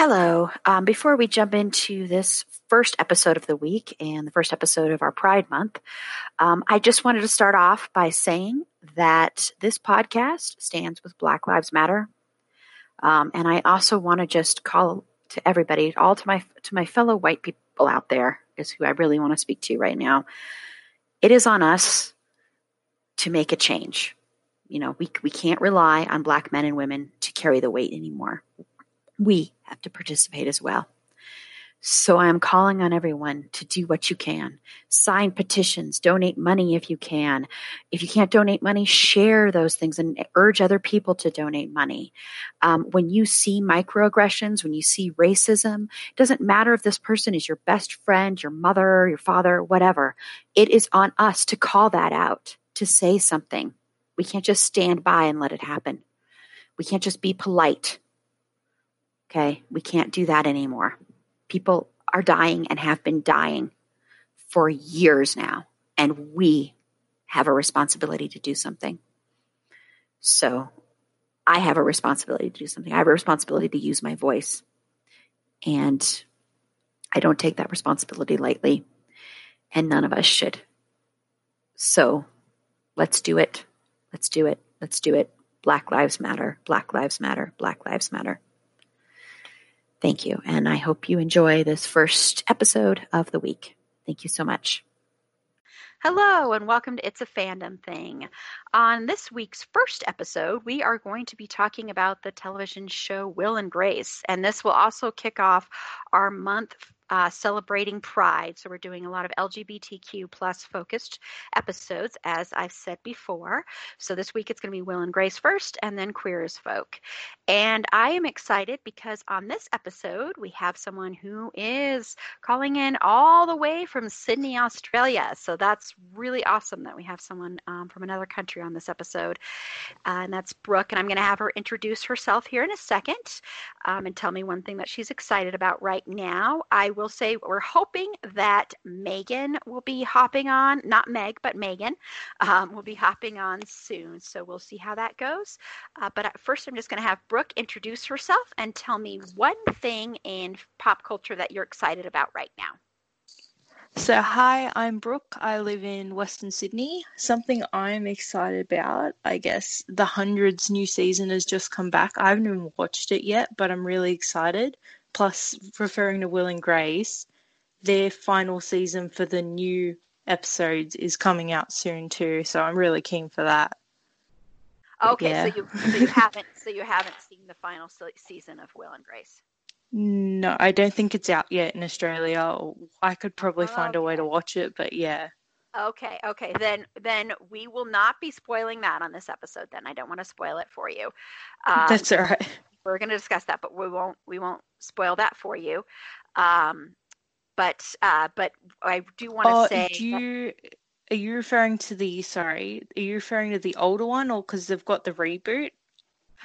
Hello. Um, before we jump into this first episode of the week and the first episode of our Pride Month, um, I just wanted to start off by saying that this podcast stands with Black Lives Matter, um, and I also want to just call to everybody, all to my to my fellow white people out there, is who I really want to speak to right now. It is on us to make a change. You know, we we can't rely on Black men and women to carry the weight anymore we have to participate as well. So I am calling on everyone to do what you can. Sign petitions, donate money if you can. If you can't donate money, share those things and urge other people to donate money. Um, when you see microaggressions, when you see racism, it doesn't matter if this person is your best friend, your mother, your father, whatever. It is on us to call that out, to say something. We can't just stand by and let it happen. We can't just be polite Okay, we can't do that anymore. People are dying and have been dying for years now, and we have a responsibility to do something. So I have a responsibility to do something. I have a responsibility to use my voice. And I don't take that responsibility lightly, and none of us should. So let's do it. Let's do it. Let's do it. Black Lives Matter. Black Lives Matter. Black Lives Matter. Thank you. And I hope you enjoy this first episode of the week. Thank you so much. Hello, and welcome to It's a Fandom Thing. On this week's first episode, we are going to be talking about the television show Will and Grace, and this will also kick off our month uh, celebrating Pride. So we're doing a lot of LGBTQ plus focused episodes, as I've said before. So this week it's going to be Will and Grace first, and then Queer as Folk. And I am excited because on this episode we have someone who is calling in all the way from Sydney, Australia. So that's really awesome that we have someone um, from another country on this episode, uh, and that's Brooke. And I'm going to have her introduce herself here in a second um, and tell me one thing that she's excited about right now. I will say we're hoping that Megan will be hopping on, not Meg, but Megan um, will be hopping on soon. So we'll see how that goes. Uh, but first, I'm just going to have Brooke introduce herself and tell me one thing in pop culture that you're excited about right now. So, hi, I'm Brooke. I live in Western Sydney. Something I'm excited about, I guess, the Hundreds new season has just come back. I haven't even watched it yet, but I'm really excited plus referring to Will and Grace, their final season for the new episodes is coming out soon too. So I'm really keen for that. Okay, yeah. so you so you haven't so you haven't seen the final season of Will and Grace. No, I don't think it's out yet in Australia. I could probably oh, find okay. a way to watch it, but yeah. Okay, okay. Then then we will not be spoiling that on this episode then. I don't want to spoil it for you. Um, That's all right we're going to discuss that, but we won't we won't spoil that for you. Um, but uh, but I do want to oh, say. Do you, are you referring to the sorry? Are you referring to the older one, or because they've got the reboot?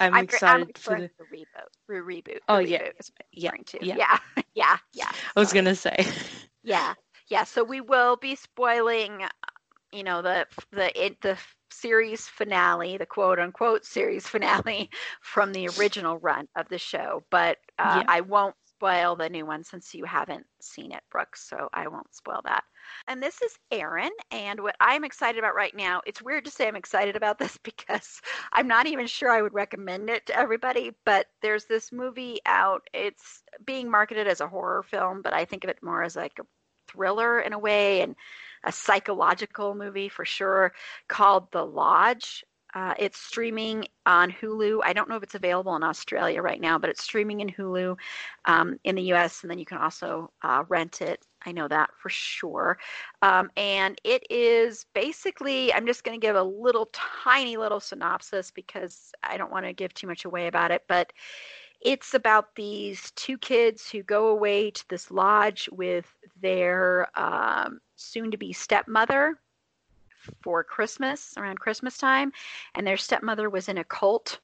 I'm, I'm excited I'm for the... the reboot. Re- reboot. Oh the yeah, reboot yeah, yeah, yeah. Yeah, yeah. I was gonna say. Yeah, yeah. So we will be spoiling, you know, the the it, the series finale, the quote unquote series finale from the original run of the show. But uh, yeah. I won't spoil the new one since you haven't seen it, Brooks. So I won't spoil that. And this is Erin. And what I'm excited about right now, it's weird to say I'm excited about this because I'm not even sure I would recommend it to everybody. But there's this movie out. It's being marketed as a horror film, but I think of it more as like a thriller in a way and a psychological movie for sure called The Lodge. Uh, it's streaming on Hulu. I don't know if it's available in Australia right now, but it's streaming in Hulu um, in the US, and then you can also uh, rent it. I know that for sure. Um, and it is basically, I'm just going to give a little tiny little synopsis because I don't want to give too much away about it, but it's about these two kids who go away to this lodge with their um, soon to be stepmother for Christmas around Christmas time, and their stepmother was in a cult.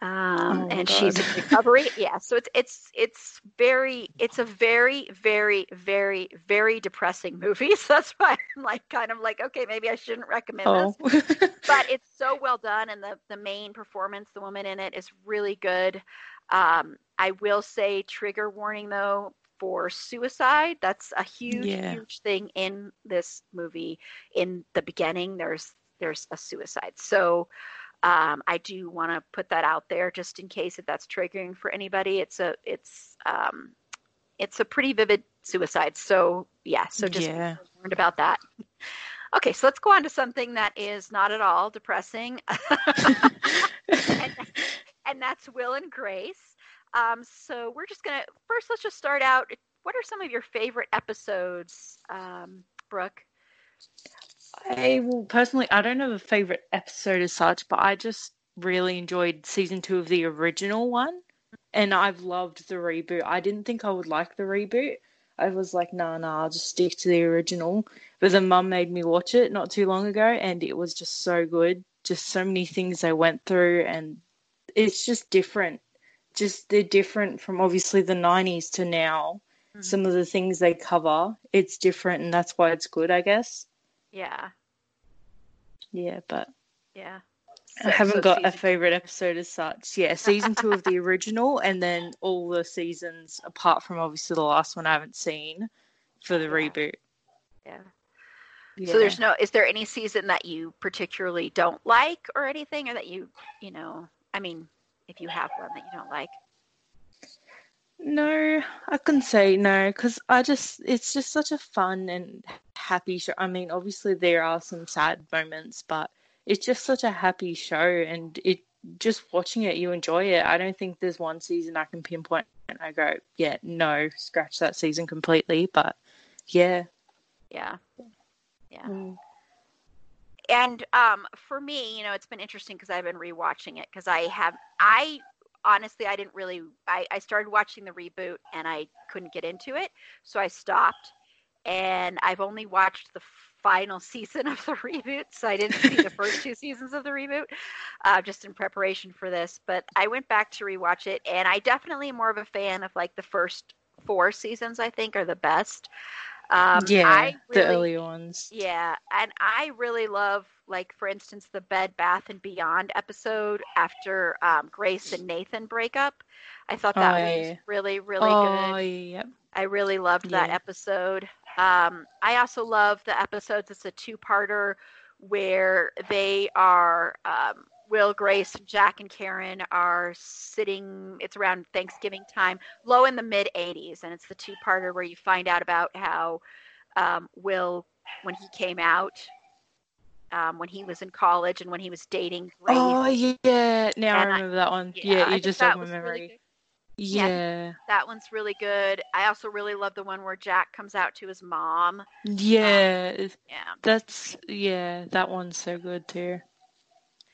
Um, oh, and God. she's in recovery. yeah, so it's it's it's very it's a very very very very depressing movie. So that's why I'm like kind of like okay maybe I shouldn't recommend oh. this, but it's so well done, and the the main performance, the woman in it, is really good. Um, I will say trigger warning though for suicide. That's a huge, yeah. huge thing in this movie. In the beginning, there's there's a suicide. So um, I do want to put that out there just in case if that's triggering for anybody. It's a it's um, it's a pretty vivid suicide. So yeah, so just yeah. warned about that. Okay, so let's go on to something that is not at all depressing, and, and that's Will and Grace. Um, so we're just gonna first let's just start out. What are some of your favorite episodes, um, Brooke? I will personally I don't have a favorite episode as such, but I just really enjoyed season two of the original one. And I've loved the reboot. I didn't think I would like the reboot. I was like, nah, nah, I'll just stick to the original. But then mum made me watch it not too long ago, and it was just so good. Just so many things they went through, and it's just different just they're different from obviously the 90s to now. Mm-hmm. Some of the things they cover, it's different, and that's why it's good, I guess. Yeah. Yeah, but. Yeah. So, I haven't so got a favorite episode as such. Yeah, season two of the original, and then all the seasons apart from obviously the last one I haven't seen for the yeah. reboot. Yeah. yeah. So there's no. Is there any season that you particularly don't like or anything, or that you, you know, I mean, if you have one that you don't like? No, I couldn't say no because I just it's just such a fun and happy show. I mean, obviously there are some sad moments, but it's just such a happy show, and it just watching it, you enjoy it. I don't think there's one season I can pinpoint and I go, yeah, no, scratch that season completely. But yeah, yeah, yeah. Mm and um, for me, you know, it's been interesting because I've been rewatching it because I have I honestly I didn't really I, I started watching the reboot and I couldn't get into it, so I stopped. And I've only watched the final season of the reboot, so I didn't see the first two seasons of the reboot, uh, just in preparation for this. But I went back to rewatch it, and I definitely am more of a fan of like the first four seasons. I think are the best. Um, yeah, really, the early ones. Yeah, and I really love, like for instance, the Bed Bath and Beyond episode after um, Grace and Nathan break up. I thought that oh, was yeah. really, really oh, good. I really loved that yeah. episode. Um, I also love the episodes. It's a two-parter where they are um, Will, Grace, Jack, and Karen are sitting, it's around Thanksgiving time, low in the mid 80s. And it's the two parter where you find out about how um, Will, when he came out, um, when he was in college and when he was dating Grace. Oh, yeah. Now and I remember I, that one. Yeah, yeah you just have my memory. Really yeah. yeah. That one's really good. I also really love the one where Jack comes out to his mom. Yeah. Um, yeah. That's, yeah, that one's so good too.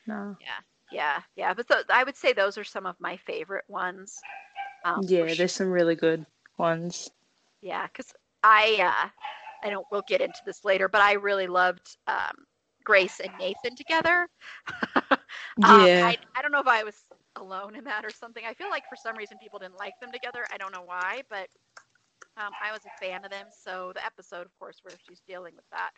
No. Yeah, yeah, yeah. But th- I would say those are some of my favorite ones. Um, yeah, sure. there's some really good ones. Yeah, because I, uh, I don't. We'll get into this later, but I really loved um, Grace and Nathan together. um, yeah. I, I don't know if I was alone in that or something. I feel like for some reason people didn't like them together. I don't know why, but Um, I was a fan of them, so the episode, of course, where she's dealing with that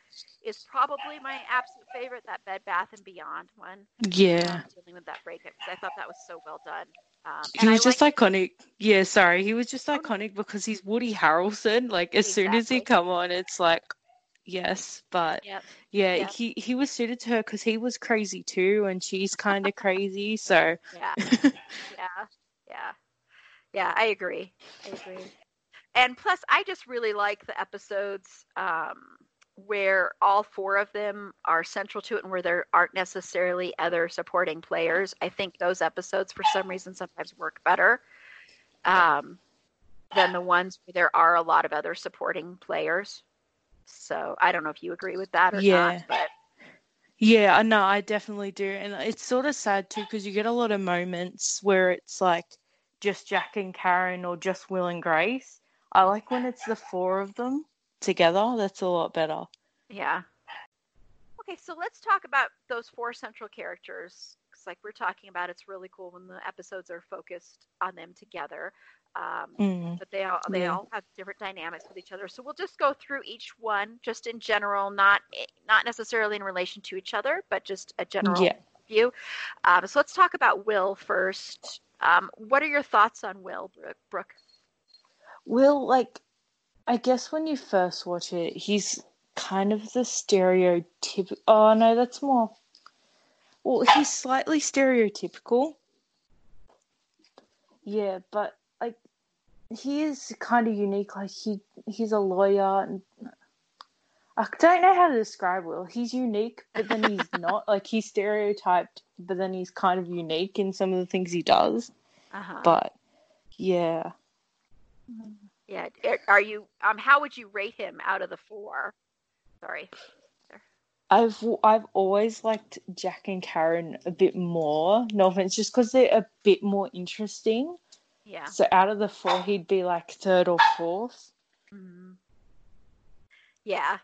is probably my absolute favorite. That Bed Bath and Beyond one. Yeah. Um, dealing with that breakup because I thought that was so well done. Um, He and was I just like- iconic. Yeah, sorry. He was just Oh, iconic because he's Woody Harrelson. Like as soon as he come on, it's like yes, but Yep. yeah, Yeah. he he was suited to her because he was crazy too, and she's kind of crazy. So Yeah. yeah yeah yeah i agree i agree and plus i just really like the episodes um where all four of them are central to it and where there aren't necessarily other supporting players i think those episodes for some reason sometimes work better um than the ones where there are a lot of other supporting players so i don't know if you agree with that or Yeah. not but yeah, I know I definitely do, and it's sort of sad too because you get a lot of moments where it's like just Jack and Karen or just Will and Grace. I like when it's the four of them together. That's a lot better. Yeah. Okay, so let's talk about those four central characters. 'cause like we're talking about, it's really cool when the episodes are focused on them together. Um, Mm. but they all they Yeah. all have different dynamics with each other. So we'll just go through each one, just in general, not not necessarily in relation to each other, but just a general Yeah. view. Um, so let's talk about Will first. Um, what are your thoughts on Will, Brooke? Will, like, I guess when you first watch it, he's kind of the stereotypical. Oh, no, that's more. Well, he's slightly stereotypical. Yeah, but, like, he is kind of unique. Like, he he's a lawyer. And I don't know how to describe Will. He's unique, but then he's not. Like, he's stereotyped, but then he's kind of unique in some of the things he does. Uh-huh. But, yeah. Yeah. are- you? Um, how would you rate him out of the four? Sorry. I've I've always liked Jack and Karen a bit more. No offense, just because they're a bit more interesting. Yeah. So out of the four, he'd be like third or fourth. Mhm. Yeah.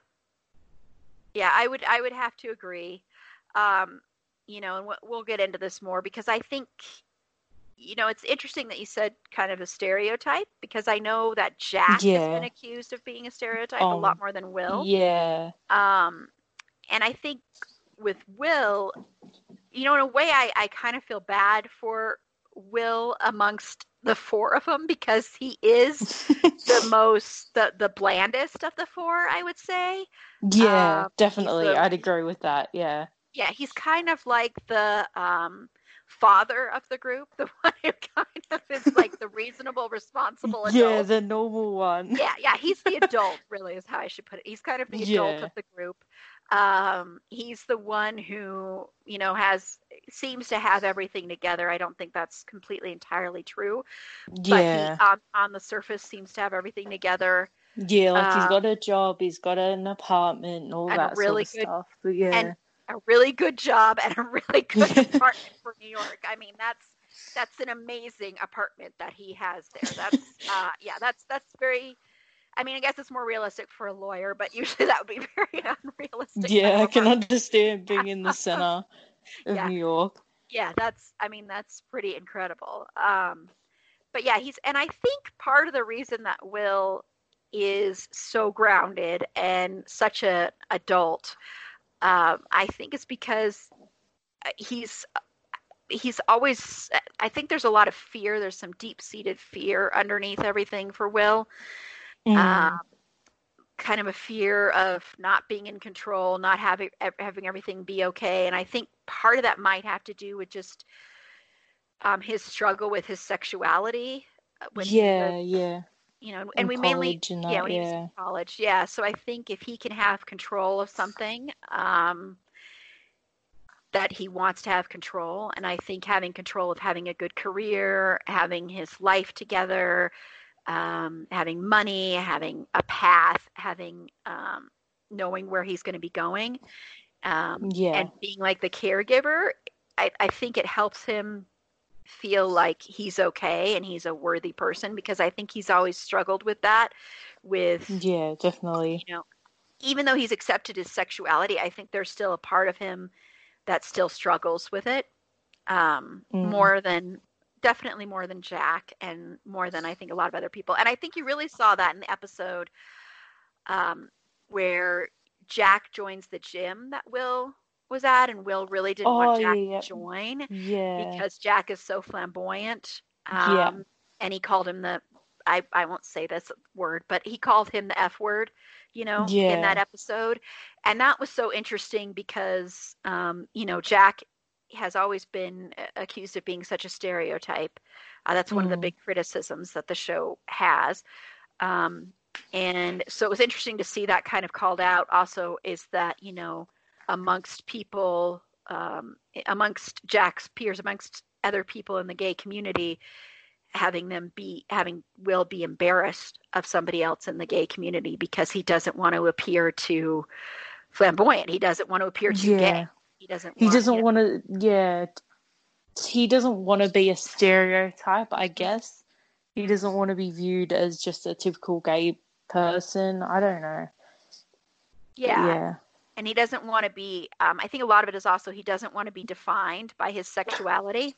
Yeah, I would I would have to agree. Um, you know, and we'll get into this more because I think you know, it's interesting that you said kind of a stereotype because I know that Jack has been accused of being a stereotype a lot Um, more than Will. Yeah, Um, and I think with Will, you know, in a way, I, I kind of feel bad for Will amongst the four of them because he is the most, the, the blandest of the four, I would say. yeah, Um, definitely. the- I'd agree with that. Yeah, Yeah, he's kind of like the um, father of the group, the one who kind of is like the reasonable, responsible adult. yeah, the normal one. yeah, yeah, he's the adult, really, is how I should put it. He's kind of the adult of the group. Um, he's the one who, you know, has seems to have everything together. I don't think that's completely entirely true, but Yeah, he, on on the surface, seems to have everything together. yeah. Like he's got a job, he's got an apartment, and all that really sort good- stuff. But yeah, and a really good job and a really good apartment for New York. I mean, that's that's an amazing apartment that he has there. That's uh, yeah, that's that's very. I mean, I guess it's more realistic for a lawyer, but usually that would be very unrealistic. yeah, I can understand being in the center of Yeah. New York. yeah that's i mean that's pretty incredible um but yeah he's and i think part of the reason that will is so grounded and such a adult um i think it's because uh, he's he's always i think there's a lot of fear there's some deep-seated fear underneath everything for will Mm. um, kind of a fear of not being in control, not having having everything be okay. And I think part of that might have to do with just um, his struggle with his sexuality. uh, When he yeah, was, yeah. You know, and we mainly and yeah that, he was yeah. in college, yeah. So I think if he can have control of something. Um, that he wants to have control and i think having control of having a good career having his life together um, having money, having a path, having um, knowing where he's going to be going, um, Yeah. and being like the caregiver. I, I think it helps him feel like he's okay and he's a worthy person because I think he's always struggled with that. With Yeah, definitely. you know, even though he's accepted his sexuality, I think there's still a part of him that still struggles with it um, Mm. more than definitely more than Jack and more than I think a lot of other people. And I think you really saw that in the episode um, where Jack joins the gym that Will was at, and Will really didn't Oh, want Jack yeah, to join Yeah. because Jack is so flamboyant. Um, Yeah. And he called him the, I, I won't say this word, but he called him the F word, you know, yeah. in that episode. And that was so interesting because, um, you know, Jack has always been accused of being such a stereotype. Uh, that's one of the Mm. big criticisms that the show has. Um, and so it was interesting to see that kind of called out. Also, is that, you know, amongst people, um, amongst Jack's peers, amongst other people in the gay community, having them be having Will be embarrassed of somebody else in the gay community because he doesn't want to appear too flamboyant. He doesn't want to appear too Yeah. gay. He doesn't. He want, doesn't you know- want to, yeah. He doesn't want to be a stereotype, I guess. He doesn't want to be viewed as just a typical gay person. I don't know. Yeah. Yeah. And he doesn't want to be um, i think a lot of it is also he doesn't want to be defined by his sexuality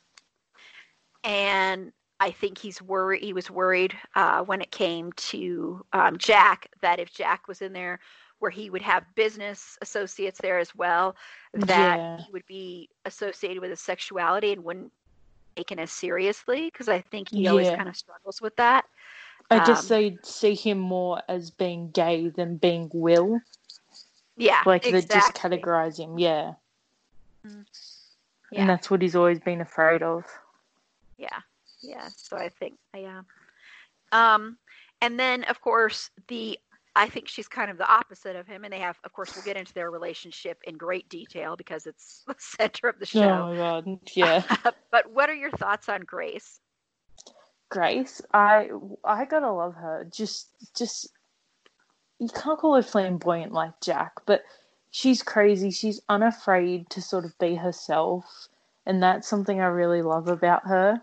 and i think he's worried he was worried uh, when it came to um, jack that if jack was in there where he would have business associates there as well that Yeah. he would be associated with his sexuality and wouldn't be taken as seriously because i think he always kind of struggles with that I guess Um, they see him more as being gay than being Will. Yeah Like they're just exactly. categorize him, yeah. Yeah. And that's what he's always been afraid of. yeah yeah so i think yeah um and then of course the i think she's kind of the opposite of him and they have of course we'll get into their relationship in great detail because it's the center of the show. Oh show my god, yeah. but what are your thoughts on grace Grace, I I gotta love her. Just just you can't call her flamboyant like Jack, but she's crazy. She's unafraid to sort of be herself, and that's something I really love about her.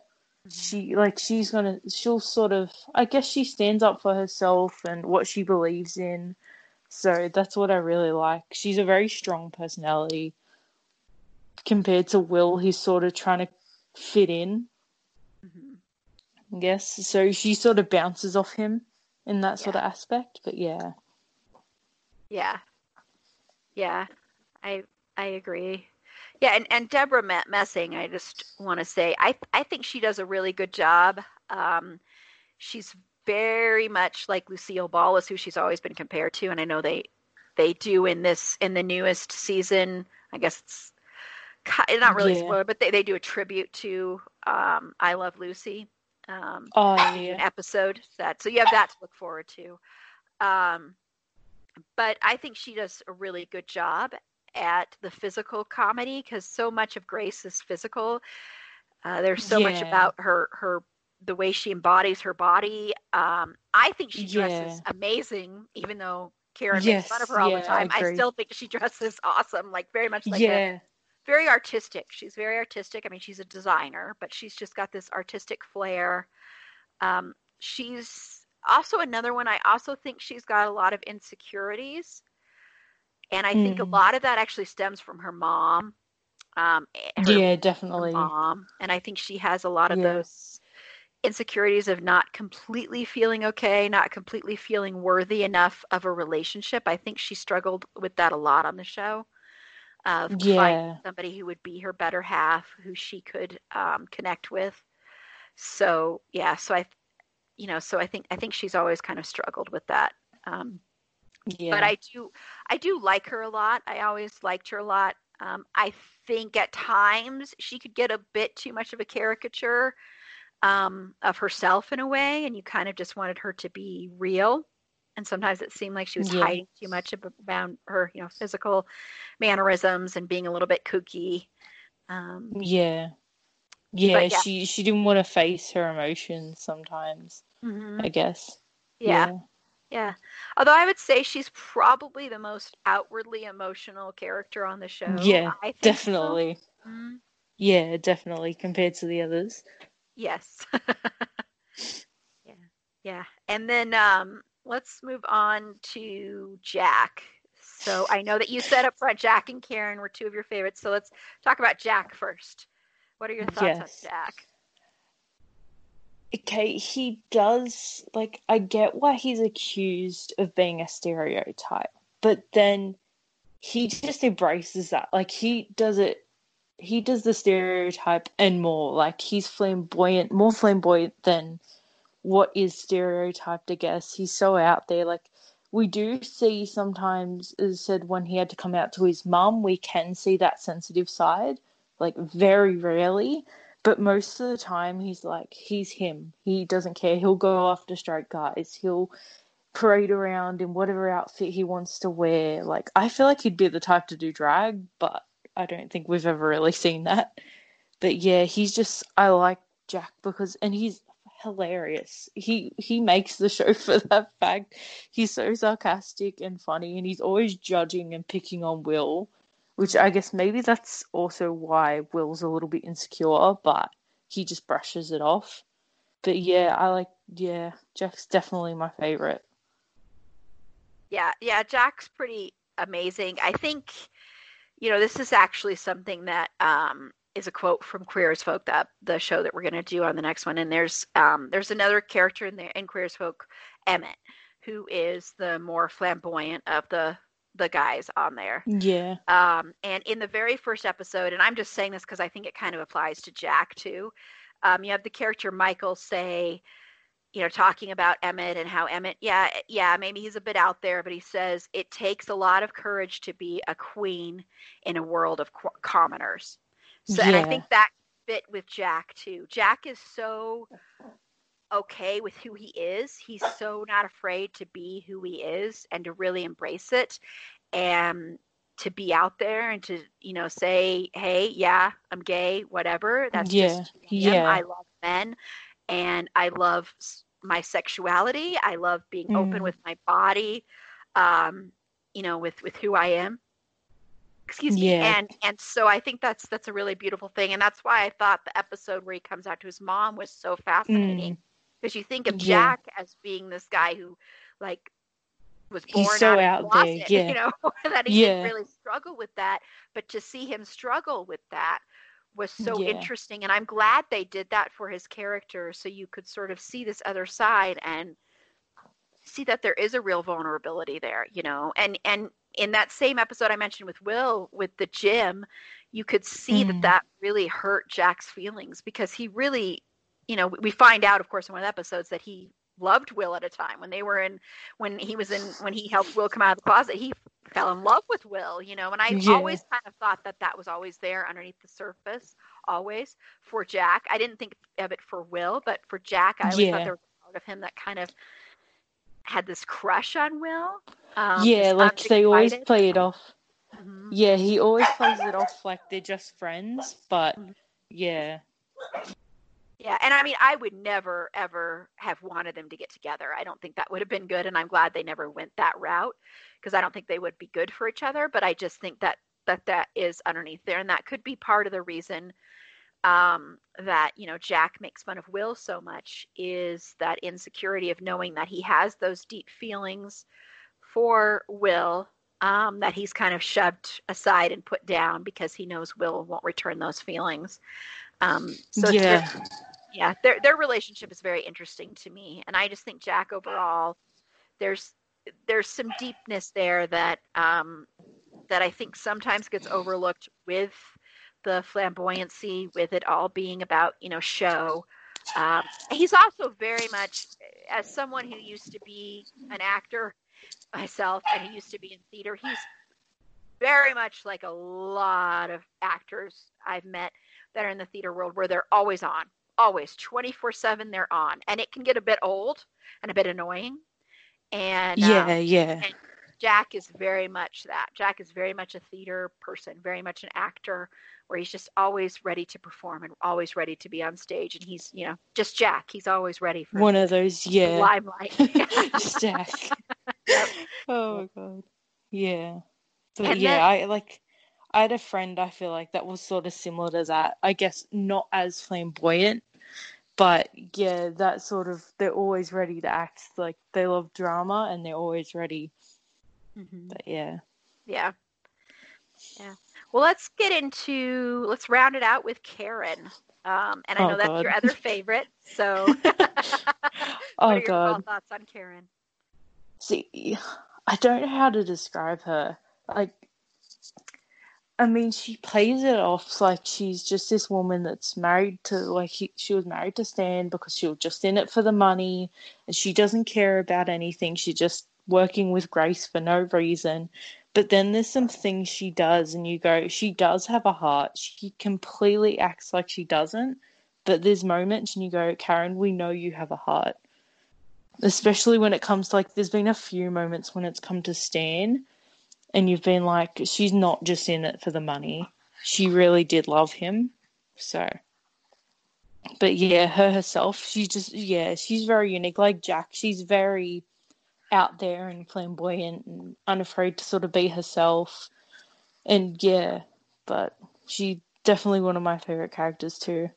She like she's gonna she'll sort of I guess she stands up for herself and what she believes in. So that's what I really like. She's a very strong personality compared to Will, who's sort of trying to fit in. Mhm. I guess. So she sort of bounces off him in that sort of aspect. But yeah. Yeah. Yeah. I i agree. Yeah and and deborah Me- messing i just want to say i i think she does a really good job. Um she's very much like lucille ball is who she's always been compared to and i know they they do in this in the newest season. I guess it's not really Yeah. spoiler but they, they do a tribute to um i love lucy um Oh an yeah. episode that so you have that to look forward to. Um but i think she does a really good job at the physical comedy because so much of grace is physical uh, there's so much about her her the way she embodies her body um i think she dresses Yeah. amazing even though karen makes Yes, fun of her all yeah, the time I, agree. still think she dresses awesome like very much like a yeah. very artistic. She's very artistic. I mean, she's a designer, but she's just got this artistic flair. Um, she's also another one. I also think she's got a lot of insecurities, and I think a Mhm. lot of that actually stems from her mom. Um, her Yeah, definitely. mom, and I think she has a lot of Yeah. those insecurities of not completely feeling okay, not completely feeling worthy enough of a relationship. I think she struggled with that a lot on the show. Of finding Yeah. somebody who would be her better half, who she could um, connect with. So yeah, so I, you know, so I think I think she's always kind of struggled with that. Um, Yeah. but I do I do like her a lot. I always liked her a lot. Um, I think at times she could get a bit too much of a caricature um, of herself in a way, and you kind of just wanted her to be real. And sometimes it seemed like she was Yeah. hiding too much about her, you know, physical mannerisms and being a little bit kooky. Um, Yeah. Yeah, yeah. she she didn't want to face her emotions sometimes, mhm. I guess. yeah. Yeah. Although I would say she's probably the most outwardly emotional character on the show. Yeah, think so. Definitely. Mhm. Yeah, definitely compared to the others. Yes. yeah. Yeah. And then um let's move on to Jack. So I know that you said up front Jack and Karen were two of your favorites. So let's talk about Jack first. What are your thoughts Yes. on Jack? okay, he does like I get why he's accused of being a stereotype, but then he just embraces that. Like he does it he does the stereotype and more. Like he's flamboyant, more flamboyant than what is stereotyped, I guess. He's so out there. Like we do see sometimes, as I said, when he had to come out to his mum, we can see that sensitive side. Like very rarely. But most of the time he's like he's him. He doesn't care. He'll go after straight guys. He'll parade around in whatever outfit he wants to wear. Like I feel like he'd be the type to do drag, but I don't think we've ever really seen that. But yeah, he's just I like Jack because and he's hilarious. He he makes the show for that fact. He's so sarcastic and funny and he's always judging and picking on Will, which I guess maybe that's also why Will's a little bit insecure, but he just brushes it off. But yeah, I like yeah, Jack's definitely my favorite. Yeah, yeah, Jack's pretty amazing. I think you know, this is actually something that um, is a quote from Queer as Folk, that the show that we're going to do on the next one. And there's um, there's another character in there in Queer as Folk, Emmett, who is the more flamboyant of the the guys on there. Yeah. Um, and in the very first episode, and I'm just saying this because I think it kind of applies to Jack too. Um, you have the character Michael say, you know, talking about Emmett and how Emmett, yeah, yeah, maybe he's a bit out there, but he says it takes a lot of courage to be a queen in a world of qu- commoners. So, yeah. and I think that fit with Jack too. Jack is so okay with who he is. He's so not afraid to be who he is and to really embrace it and to be out there and to, you know, say, hey, yeah, I'm gay, whatever. That's yeah. just him. Yeah. I love men and I love my sexuality. I love being mm. open with my body, um, you know, with with who I am. Excuse me. Yeah. And and so I think that's that's a really beautiful thing, and that's why I thought the episode where he comes out to his mom was so fascinating because you think of Jack as being this guy who, like, was born He's so out, out closet, there, yeah. you know, that he yeah. didn't really struggle with that, but to see him struggle with that was so yeah. interesting and i'm glad they did that for his character so you could sort of see this other side and see that there is a real vulnerability there you know and and in that same episode i mentioned with will with the gym you could see mm. that that really hurt jack's feelings because he really you know we find out of course in one of the episodes that he loved will at a time when they were in when he was in when he helped will come out of the closet he fell in love with Will, you know, and I yeah. always kind of thought that that was always there underneath the surface, always for Jack. I didn't think of it for Will, but for Jack, I always yeah. thought there was part of him that kind of had this crush on Will. Um, yeah, like they always play it off. Mm-hmm. Yeah, he always plays it off like they're just friends, but mm-hmm. yeah. Yeah, and I mean, I would never ever have wanted them to get together. I don't think that would have been good, and I'm glad they never went that route because I don't think they would be good for each other. But I just think that that that is underneath there, and that could be part of the reason um, that you know Jack makes fun of Will so much is that insecurity of knowing that he has those deep feelings for Will um, that he's kind of shoved aside and put down because he knows Will won't return those feelings. Um, so yeah, yeah, their their relationship is very interesting to me, and I just think Jack overall, there's there's some deepness there that um, that I think sometimes gets overlooked with the flamboyancy, with it all being about you know show. Um, he's also very much, as someone who used to be an actor myself, and he used to be in theater. He's very much like a lot of actors I've met that are in the theater world where they're always on, always 24 7 they're on. And it can get a bit old and a bit annoying. And yeah, um, yeah. And Jack is very much that. Jack is very much a theater person, very much an actor where he's just always ready to perform and always ready to be on stage. And he's, you know, just Jack. He's always ready for one of those, yeah, limelight. just Jack. yep. Oh god, yeah. But and yeah, then, I like. I had a friend I feel like that was sort of similar to that. I guess not as flamboyant, but yeah, that sort of they're always ready to act. Like they love drama and they're always ready. Mm-hmm. But yeah. Yeah. Yeah. Well, let's get into let's round it out with Karen. Um, and I Oh, know that's God. your other favorite. So, Oh what are your god. thoughts on Karen? See, I don't know how to describe her. Like, I mean, she plays it off like she's just this woman that's married to, like, he, she was married to Stan because she was just in it for the money and she doesn't care about anything. She's just working with Grace for no reason. But then there's some things she does, and you go, she does have a heart. She completely acts like she doesn't. But there's moments, and you go, Karen, we know you have a heart especially when it comes to like there's been a few moments when it's come to Stan and you've been like she's not just in it for the money. She really did love him. So but yeah her herself she just yeah she's very unique. Like Jack she's very out there and flamboyant and unafraid to sort of be herself. And yeah but she definitely one of my favorite characters too.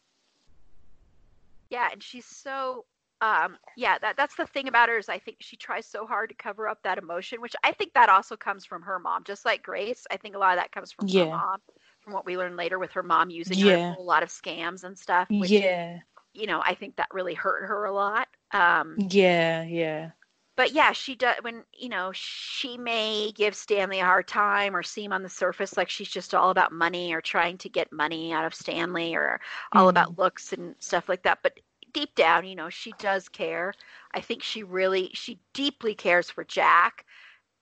Yeah, and she's so um yeah, that that's the thing about her is I think she tries so hard to cover up that emotion, which I think that also comes from her mom. Just like Grace, I think a lot of that comes from her mom, from what we learned later with her mom using Yeah. in a lot of scams and stuff. Which, yeah you know, I think that really hurt her a lot. Um yeah yeah but yeah, she does when you know she may give Stanley a hard time or seem on the surface like she's just all about money or trying to get money out of Stanley or all Mm. about looks and stuff like that. But deep down, you know, she does care. I think she really, she deeply cares for Jack.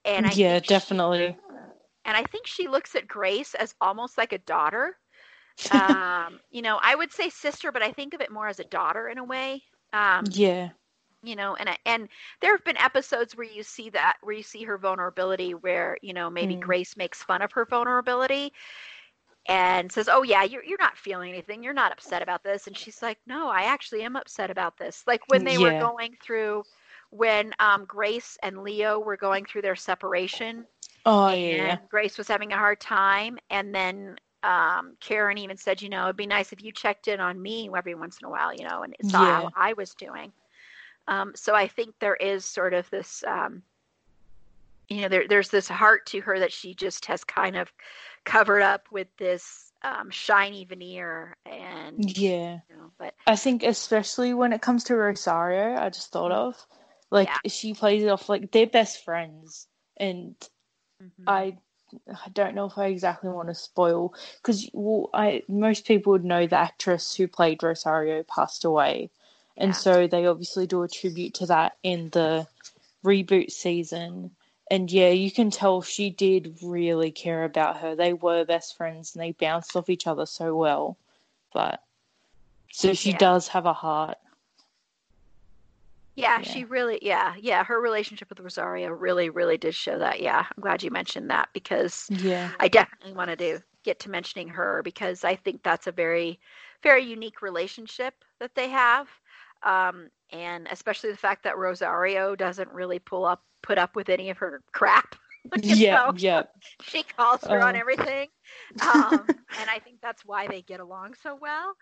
And I yeah think she- definitely and I think she looks at Grace as almost like a daughter. Um, you know, I would say sister, but I think of it more as a daughter in a way. Um, yeah you know and and there have been episodes where you see that where you see her vulnerability where you know maybe Mm. grace makes fun of her vulnerability and says oh yeah you're, you're not feeling anything. You're not upset about this. And she's like no i actually am upset about this. Like when they were going through when um, grace and leo were going through their separation oh and yeah grace was having a hard time and then um, karen even said you know it'd be nice if you checked in on me every once in a while you know and saw Yeah. how i was doing. Um, so I think there is sort of this, um, you know, there, there's this heart to her that she just has kind of covered up with this um, shiny veneer, and yeah you know, but I think especially when it comes to Rosario, I just thought of like Yeah. she plays it off like they're best friends, and mhm. I I don't know if I exactly want to spoil because well, I most people would know the actress who played Rosario passed away, and Yeah. so they obviously do a tribute to that in the reboot season. And yeah, you can tell she did really care about her. They were best friends and they bounced off each other so well. But so she Yeah. does have a heart. yeah, yeah. she really, yeah, yeah, her relationship with Rosario really, really did show that. Yeah, I'm glad you mentioned that because Yeah. I definitely wanted to get to mentioning her because I think that's a very, very unique relationship that they have. Um, and especially the fact that Rosario doesn't really pull up, put up with any of her crap. Yeah, know? yeah. She calls her on Oh. everything. Um, and I think that's why they get along so well.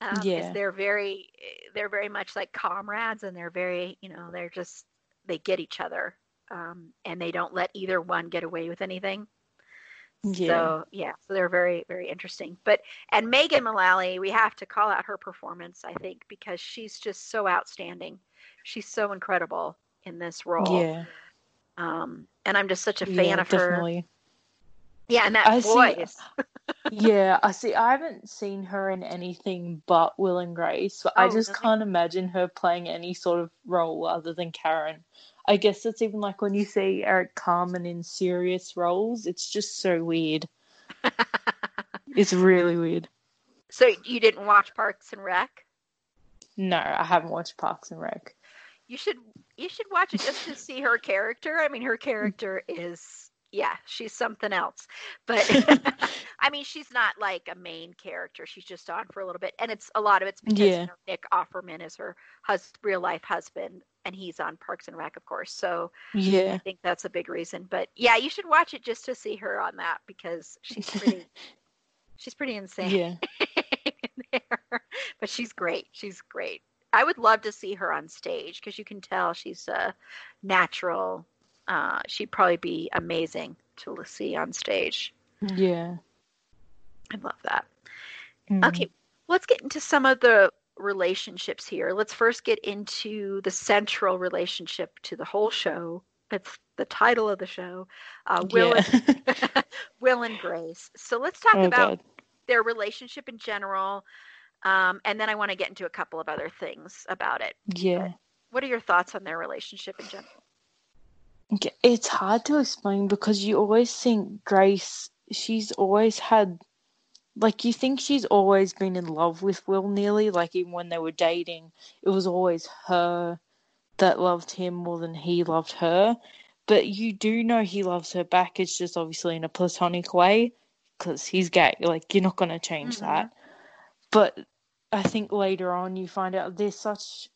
Um, Yeah. they're very, they're very much like comrades and they're very, you know, they're just, they get each other. Um, and they don't let either one get away with anything. Yeah. So yeah, so they're very very interesting. But and Megan Mullally, we have to call out her performance, I think, because she's just so outstanding. She's so incredible in this role. Yeah. Um, and I'm just such a fan yeah, of her. Yeah, and that I see- voice. yeah, I see. I haven't seen her in anything but Will and Grace. I Oh, just really? can't imagine her playing any sort of role other than Karen. I guess it's even like when you see Eric McCormack in serious roles, it's just so weird. It's really weird. so you didn't watch Parks and Rec? No, I haven't watched Parks and Rec. You should you should watch it just to see her character. I mean, her mm. character is yeah, she's something else. But I mean, she's not like a main character. She's just on for a little bit, and it's a lot of it's because Yeah. you know, Nick Offerman is her hus- real life husband, and he's on Parks and Rec, of course. So yeah, I think that's a big reason. But yeah, you should watch it just to see her on that because she's pretty. she's pretty insane Yeah. but she's great. She's great. I would love to see her on stage because you can tell she's a natural. Uh, she'd probably be amazing to see on stage. Yeah. I love that. Mm. Okay, let's get into some of the relationships here. Let's first get into the central relationship to the whole show. It's the title of the show, uh, Will, Yeah. and, Will and Grace. So let's talk Oh, about God. their relationship in general, um, and then I want to get into a couple of other things about it. Yeah. What are your thoughts on their relationship in general? It's hard to explain because you always think Grace, she's always had, like, you think she's always been in love with Will nearly, like, even when they were dating, it was always her that loved him more than he loved her. But you do know he loves her back, it's just obviously in a platonic way because he's gay. Like, you're not going to change Mhm. that. But I think later on you find out they're such.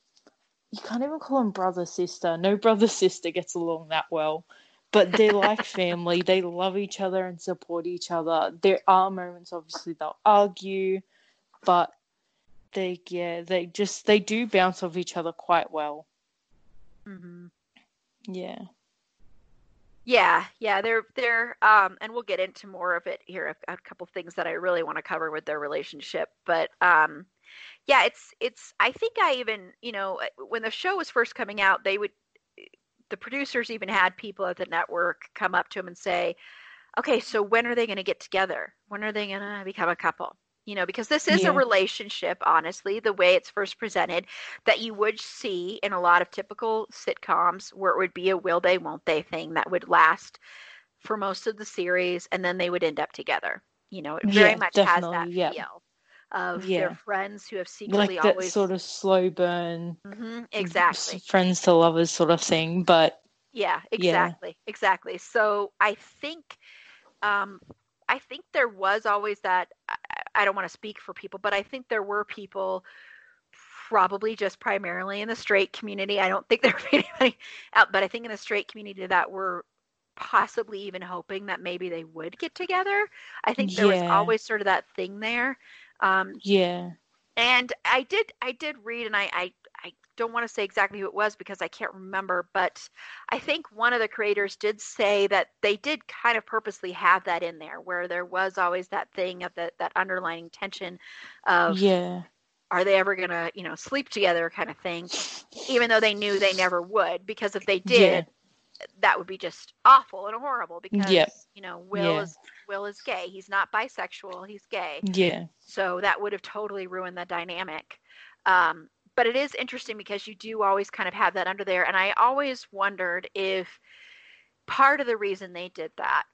You can't even call them brother sister. No brother sister gets along that well. But they're like family. They love each other and support each other. There are moments, obviously, they'll argue, but they, yeah, they just, they do bounce off each other quite well. Mm-hmm. Yeah. Yeah, yeah, they're they're um and we'll get into more of it here a, a couple things that I really want to cover with their relationship, but um yeah, it's it's I think I even, you know, uh, when the show was first coming out, they would the producers even had people at the network come up to them and say, "Okay, so when are they going to get together? When are they going to become a couple?" You know, because this is Yeah. a relationship, honestly, the way it's first presented, that you would see in a lot of typical sitcoms where it would be a will they, won't they thing that would last for most of the series and then they would end up together. You know, it very Yeah, much has that yeah. feel of Yeah. their friends who have secretly Like that always. sort of slow burn, Mhm, exactly. friends to lovers sort of thing. But Yeah, Yeah. exactly, exactly. So I think, um, I think there was always that. I, I don't want to speak for people, but I think there were people, probably just primarily in the straight community. I don't think there were anybody out, but I think in the straight community that were possibly even hoping that maybe they would get together. I think there was always sort of that thing there. Um, yeah. and I did I did read and I, I I don't want to say exactly who it was because I can't remember, but I think one of the creators did say that they did kind of purposely have that in there where there was always that thing of that that underlying tension of Yeah. are they ever gonna, you know, sleep together kind of thing, even though they knew they never would, because if they did, that would be just awful and horrible because Yep. you know, Will Yeah. is Will is gay. He's not bisexual, he's gay. Yeah. So that would have totally ruined the dynamic. Um, but it is interesting because you do always kind of have that under there. And I always wondered if part of the reason they did that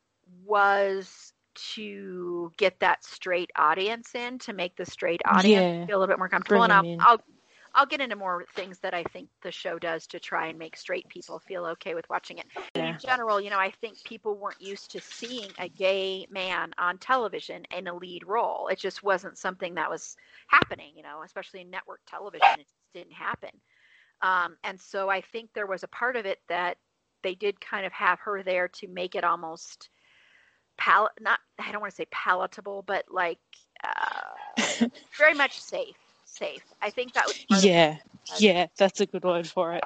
was to get that straight audience in, to make the straight audience Yeah. feel a little bit more comfortable. Bring and I'll. I'll I'll get into more things that I think the show does to try and make straight people feel okay with watching it Yeah. in general, you know, I think people weren't used to seeing a gay man on television in a lead role. It just wasn't something that was happening, you know, especially in network television. It just didn't happen. Um, and so I think there was a part of it that they did kind of have her there to make it almost pal not I don't want to say palatable, but like uh, very much safe. Safe. I think that was part of Yeah. Yeah. That's a good word for it.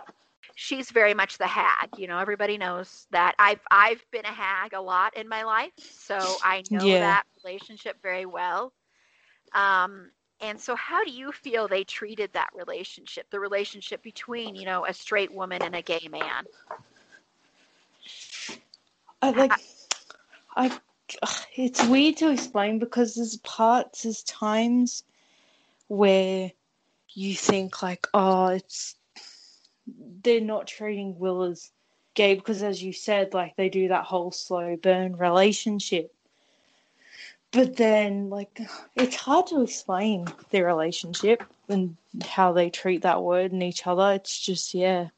she's very much the hag. You know, everybody knows that. I've I've been a hag a lot in my life, so I know Yeah. that relationship very well. Um, and so, how do you feel they treated that relationship, the relationship between you know a straight woman and a gay man? I like I it's weird to explain because there's parts there's times where you think like oh it's they're not treating Will as gay because as you said like they do that whole slow burn relationship. But then like it's hard to explain their relationship and how they treat that word and each other. It's just yeah.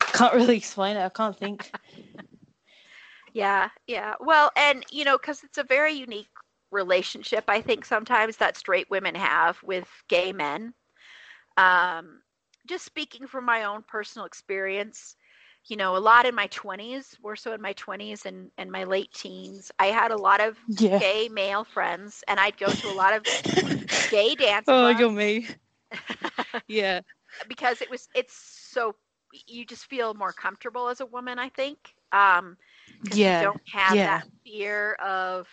Can't really explain it. I can't think. Yeah, yeah. Well, and you know, because it's a very unique relationship, I think sometimes that straight women have with gay men. Um, just speaking from my own personal experience, you know, a lot in my 20s, more so in my 20s and, and my late teens, I had a lot of yeah gay male friends, and I'd go to a lot of gay dance Oh, you're me. Yeah. because it was it's so you just feel more comfortable as a woman, I think. Um, Yeah. you don't have yeah. that fear of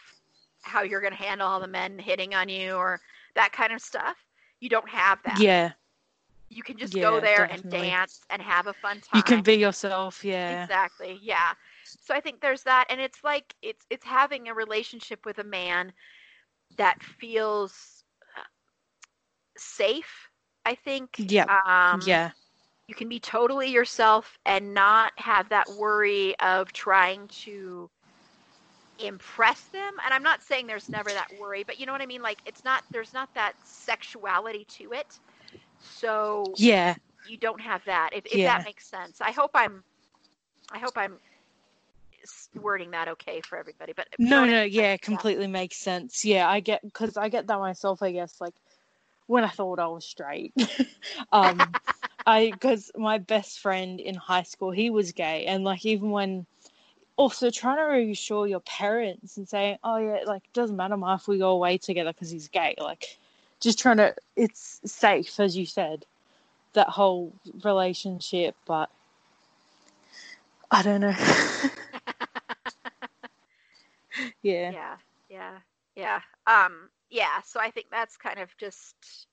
how you're going to handle all the men hitting on you or that kind of stuff. You don't have that. Yeah. You can just Yeah, go there and dance and have a fun time. You can be yourself, yeah. Exactly. Yeah. So I think there's that and it's like it's it's having a relationship with a man that feels uh, safe, I think. Yeah. Um yeah. you can be totally yourself and not have that worry of trying to impress them and i'm not saying there's never that worry but you know what i mean like it's not there's not that sexuality to it so Yeah. you don't have that if, if Yeah. that makes sense i hope i'm i hope i'm wording that okay for everybody but No, no, yeah, completely makes sense. Yeah, I get because I get that myself. I guess like when I thought I was straight, um, I because my best friend in high school he was gay, and like even when also trying to reassure your parents and saying, oh yeah, like it doesn't matter ma, if we go away together because he's gay, like just trying to it's safe as you said that whole relationship, but I don't know. yeah. yeah yeah yeah um yeah so i think that's kind of just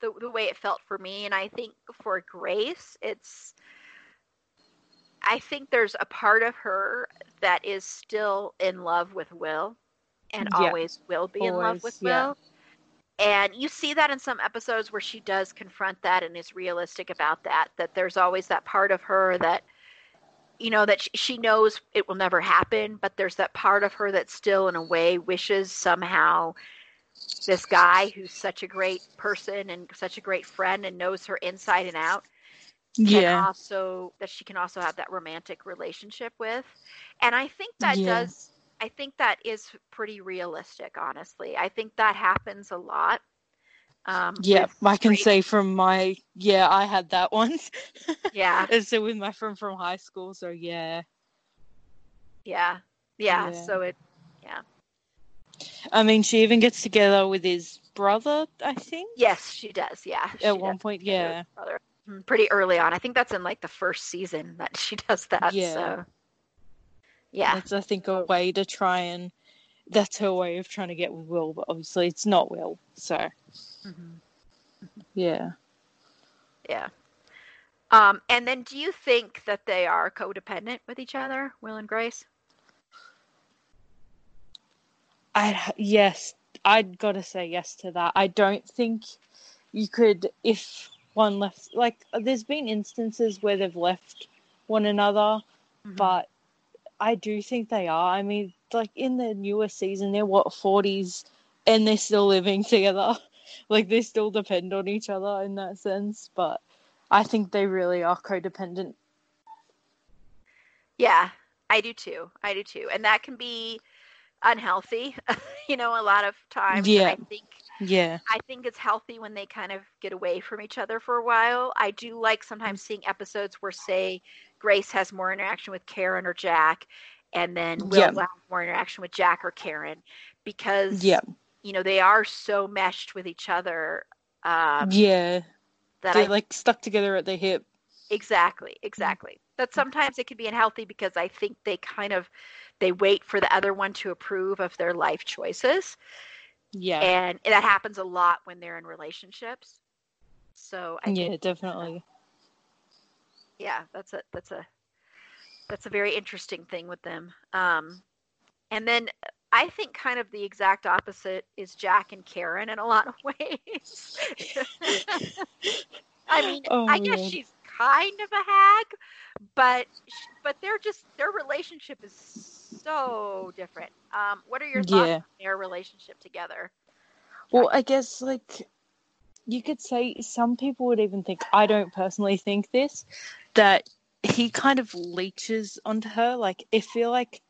the, the way it felt for me and i think for grace it's i think there's a part of her that is still in love with will and Yeah. always will be in love with yeah. will and you see that in some episodes where she does confront that and is realistic about that that there's always that part of her that you know that she knows it will never happen but there's that part of her that still in a way wishes somehow this guy who's such a great person and such a great friend and knows her inside and out Yeah. also that she can also have that romantic relationship with and i think that Yeah. does i think that is pretty realistic honestly i think that happens a lot um Yeah, I can straight- say from my yeah, I had that once. yeah so with my friend from high school, so yeah. yeah yeah Yeah. so it yeah. I mean, she even gets together with his brother, I think, yes she does yeah at one does point. Yeah, brother. Mm, pretty early on i think that's in like the first season that she does that Yeah. so yeah that's I think a way to try and that's her way of trying to get with Will, but obviously it's not Will. So Mhm. yeah, Yeah. Um, and then do you think that they are codependent with each other, Will and Grace? I yes, I'd gotta say yes to that. I don't think you could if one left like there's been instances where they've left one another Mm-hmm. but I do think they are. I mean, like in the newer season, they're what forties, and they're still living together. Like they still depend on each other in that sense. But I think they really are codependent. Yeah, I do too. I do too. And that can be unhealthy, you know, a lot of times. Yeah. I think Yeah, I think it's healthy when they kind of get away from each other for a while. I do like sometimes seeing episodes where say Grace has more interaction with Karen or Jack and then Will Yeah. have more interaction with Jack or Karen because yeah, you know they are so meshed with each other um, yeah. that They're I like stuck together at the hip. Exactly, exactly. But sometimes it can be unhealthy because I think they kind of they wait for the other one to approve of their life choices. Yeah, And that happens a lot when they're in relationships. So I yeah, think definitely. yeah, that's a that's a that's a very interesting thing with them. Um and then I think kind of the exact opposite is Jack and Karen in a lot of ways. I mean, Oh, I guess yeah. she's kind of a hag, but but they're just their relationship is so different. Um, what are your thoughts Yeah. on their relationship together? Well, I guess like you could say some people would even think I don't personally think this that he kind of leeches onto her. Like I feel like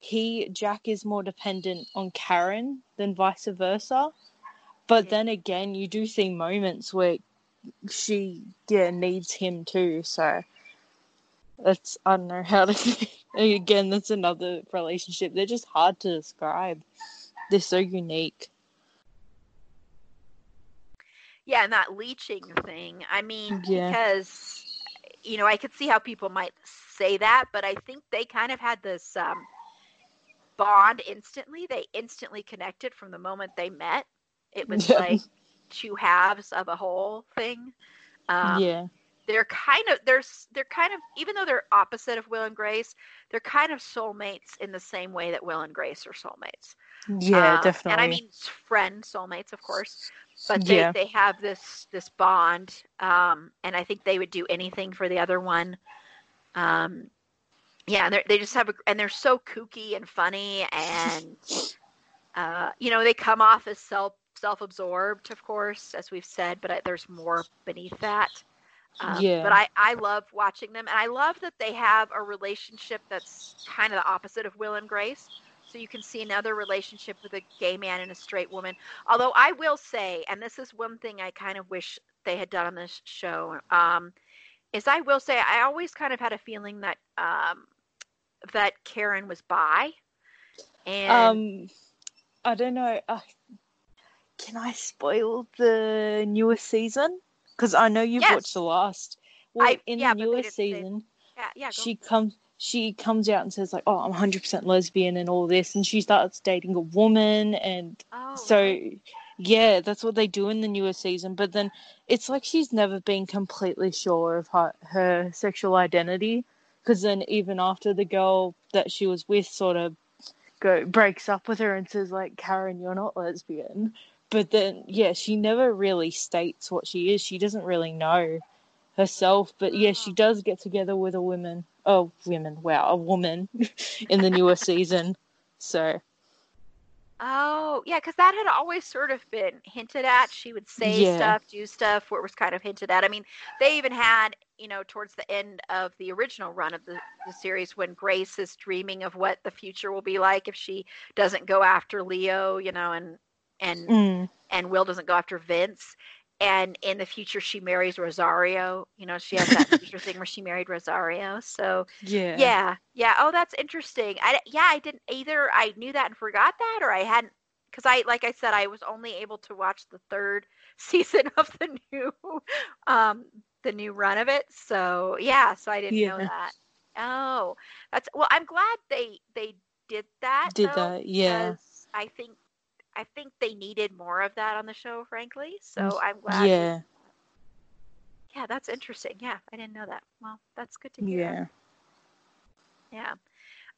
he Jack is more dependent on Karen than vice versa. But Yeah. then again, you do see moments where she yeah needs him too. So that's I don't know how to. again, that's another relationship. They're just hard to describe. They're so unique. Yeah, and that leeching thing. I mean, Yeah. because you know, I could see how people might say that, but I think they kind of had this um, bond instantly. They instantly connected from the moment they met. It was Yeah. like two halves of a whole thing. Um, yeah. they're kind of there's they're kind of even though they're opposite of Will and Grace, they're kind of soulmates in the same way that Will and Grace are soulmates. Yeah, Um, definitely. And I mean friend soulmates, of course, but they Yeah. they have this this bond, um, and I think they would do anything for the other one. Um, yeah, and they're- they just have a, and they're so kooky and funny, and uh, you know they come off as self self absorbed, of course, as we've said, but I, there's more beneath that. Um, Yeah. But I, I love watching them, and I love that they have a relationship that's kind of the opposite of Will and Grace. So you can see another relationship with a gay man and a straight woman. Although I will say, and this is one thing I kind of wish they had done on this show, um, is I will say I always kind of had a feeling that um, that Karen was bi, and Um, I don't know. Uh, can I spoil the newest season? Because I know you've Yes. watched the last. Well, I- in yeah, the newest season, yeah, yeah, she comes she comes out and says like, "Oh, I'm 100% lesbian and all this," and she starts dating a woman, and oh, so yeah, that's what they do in the newest season. But then it's like she's never been completely sure of her, her sexual identity, because then even after the girl that she was with sort of go breaks up with her and says like, "Karen, you're not lesbian," but then yeah, she never really states what she is. She doesn't really know herself, but yeah, she mm. does get together with a woman. Oh, women! Wow, a woman in the newer season. So Oh, yeah, because that had always sort of been hinted at. She would say Yeah. stuff, do stuff where it was kind of hinted at. I mean, they even had, you know, towards the end of the original run of the, the series when Grace is dreaming of what the future will be like if she doesn't go after Leo, you know, and and mm, and Will doesn't go after Vince. And in the future, she marries Rosario. You know, she has that future thing where she married Rosario. So, yeah, yeah, yeah. Oh, that's interesting. I yeah, I didn't either. I knew that and forgot that, or I hadn't because I, like I said, I was only able to watch the third season of the new, um, the new run of it. So yeah, so I didn't know that. Oh, that's well. I'm glad they they did that. Did though, that, yeah. I think I think they needed more of that on the show, frankly. So I'm glad. yeah, Yeah, that's interesting. Yeah, I didn't know that. Well, that's good to hear. yeah. Yeah.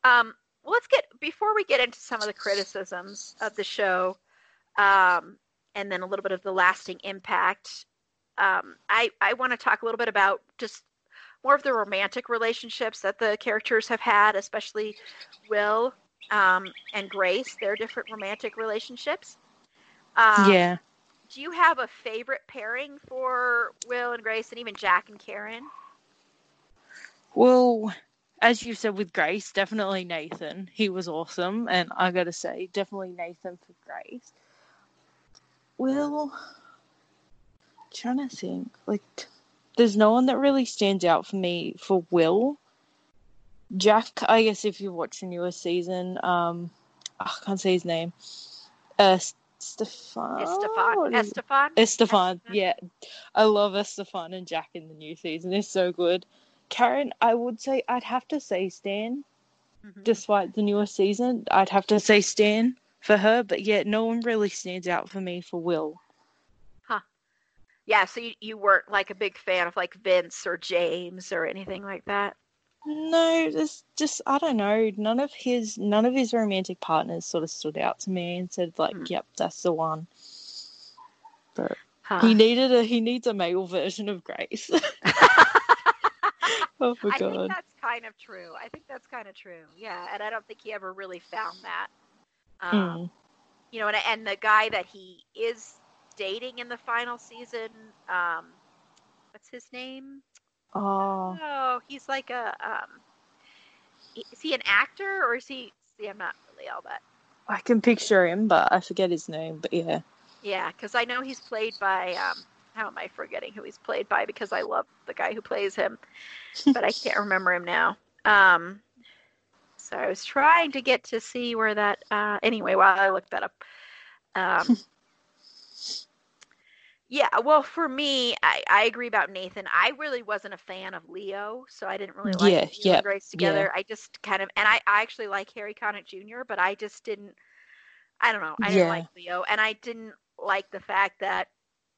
Um, well, let's get before we get into some of the criticisms of the show, um, and then a little bit of the lasting impact. Um, I I want to talk a little bit about just more of the romantic relationships that the characters have had, especially Will um, and Grace. Their different romantic relationships. Um, yeah. Do you have a favorite pairing for Will and Grace, and even Jack and Karen? Well, as you said with Grace, definitely Nathan. He was awesome, and I gotta say, definitely Nathan for Grace. Well, trying to think, like, there's no one that really stands out for me for Will. Jack, I guess if you watch the newest season, um, I can't say his name. Uh, Stefan. Estefan. Estefan. Estefan, yeah. I love Estefan and Jack in the new season. They're so good. Karen, I would say I'd have to say Stan, Mhm. despite the newer season. I'd have to say Stan for her, but yeah, no one really stands out for me for Will. Huh. Yeah, so you, you weren't like a big fan of like Vince or James or anything like that. No, there's just I don't know. None of his none of his romantic partners sort of stood out to me and said like, Hmm. "Yep, that's the one." But Huh. he needed a he needs a male version of Grace. oh my I think god. that's kind of true. I think that's kind of true. Yeah, and I don't think he ever really found that. Um, Mm. You know, and and the guy that he is dating in the final season, um, what's his name? Oh, Oh, he's like a um, is he an actor or is he? See, I'm not really all that. I can picture him, but I forget his name. But yeah. Yeah, because I know he's played by. Um, how am I forgetting who he's played by? Because I love the guy who plays him, but I can't remember him now. Um, so I was trying to get to see where that. Uh, anyway, while I looked that up. Um, yeah, well, for me, I, I agree about Nathan. I really wasn't a fan of Leo, so I didn't really like Yeah, Leo yeah, and Grace together. I just kind of, and I, I actually like Harry Connick Jr., but I just didn't. I don't know. I didn't Yeah. like Leo, and I didn't like the fact that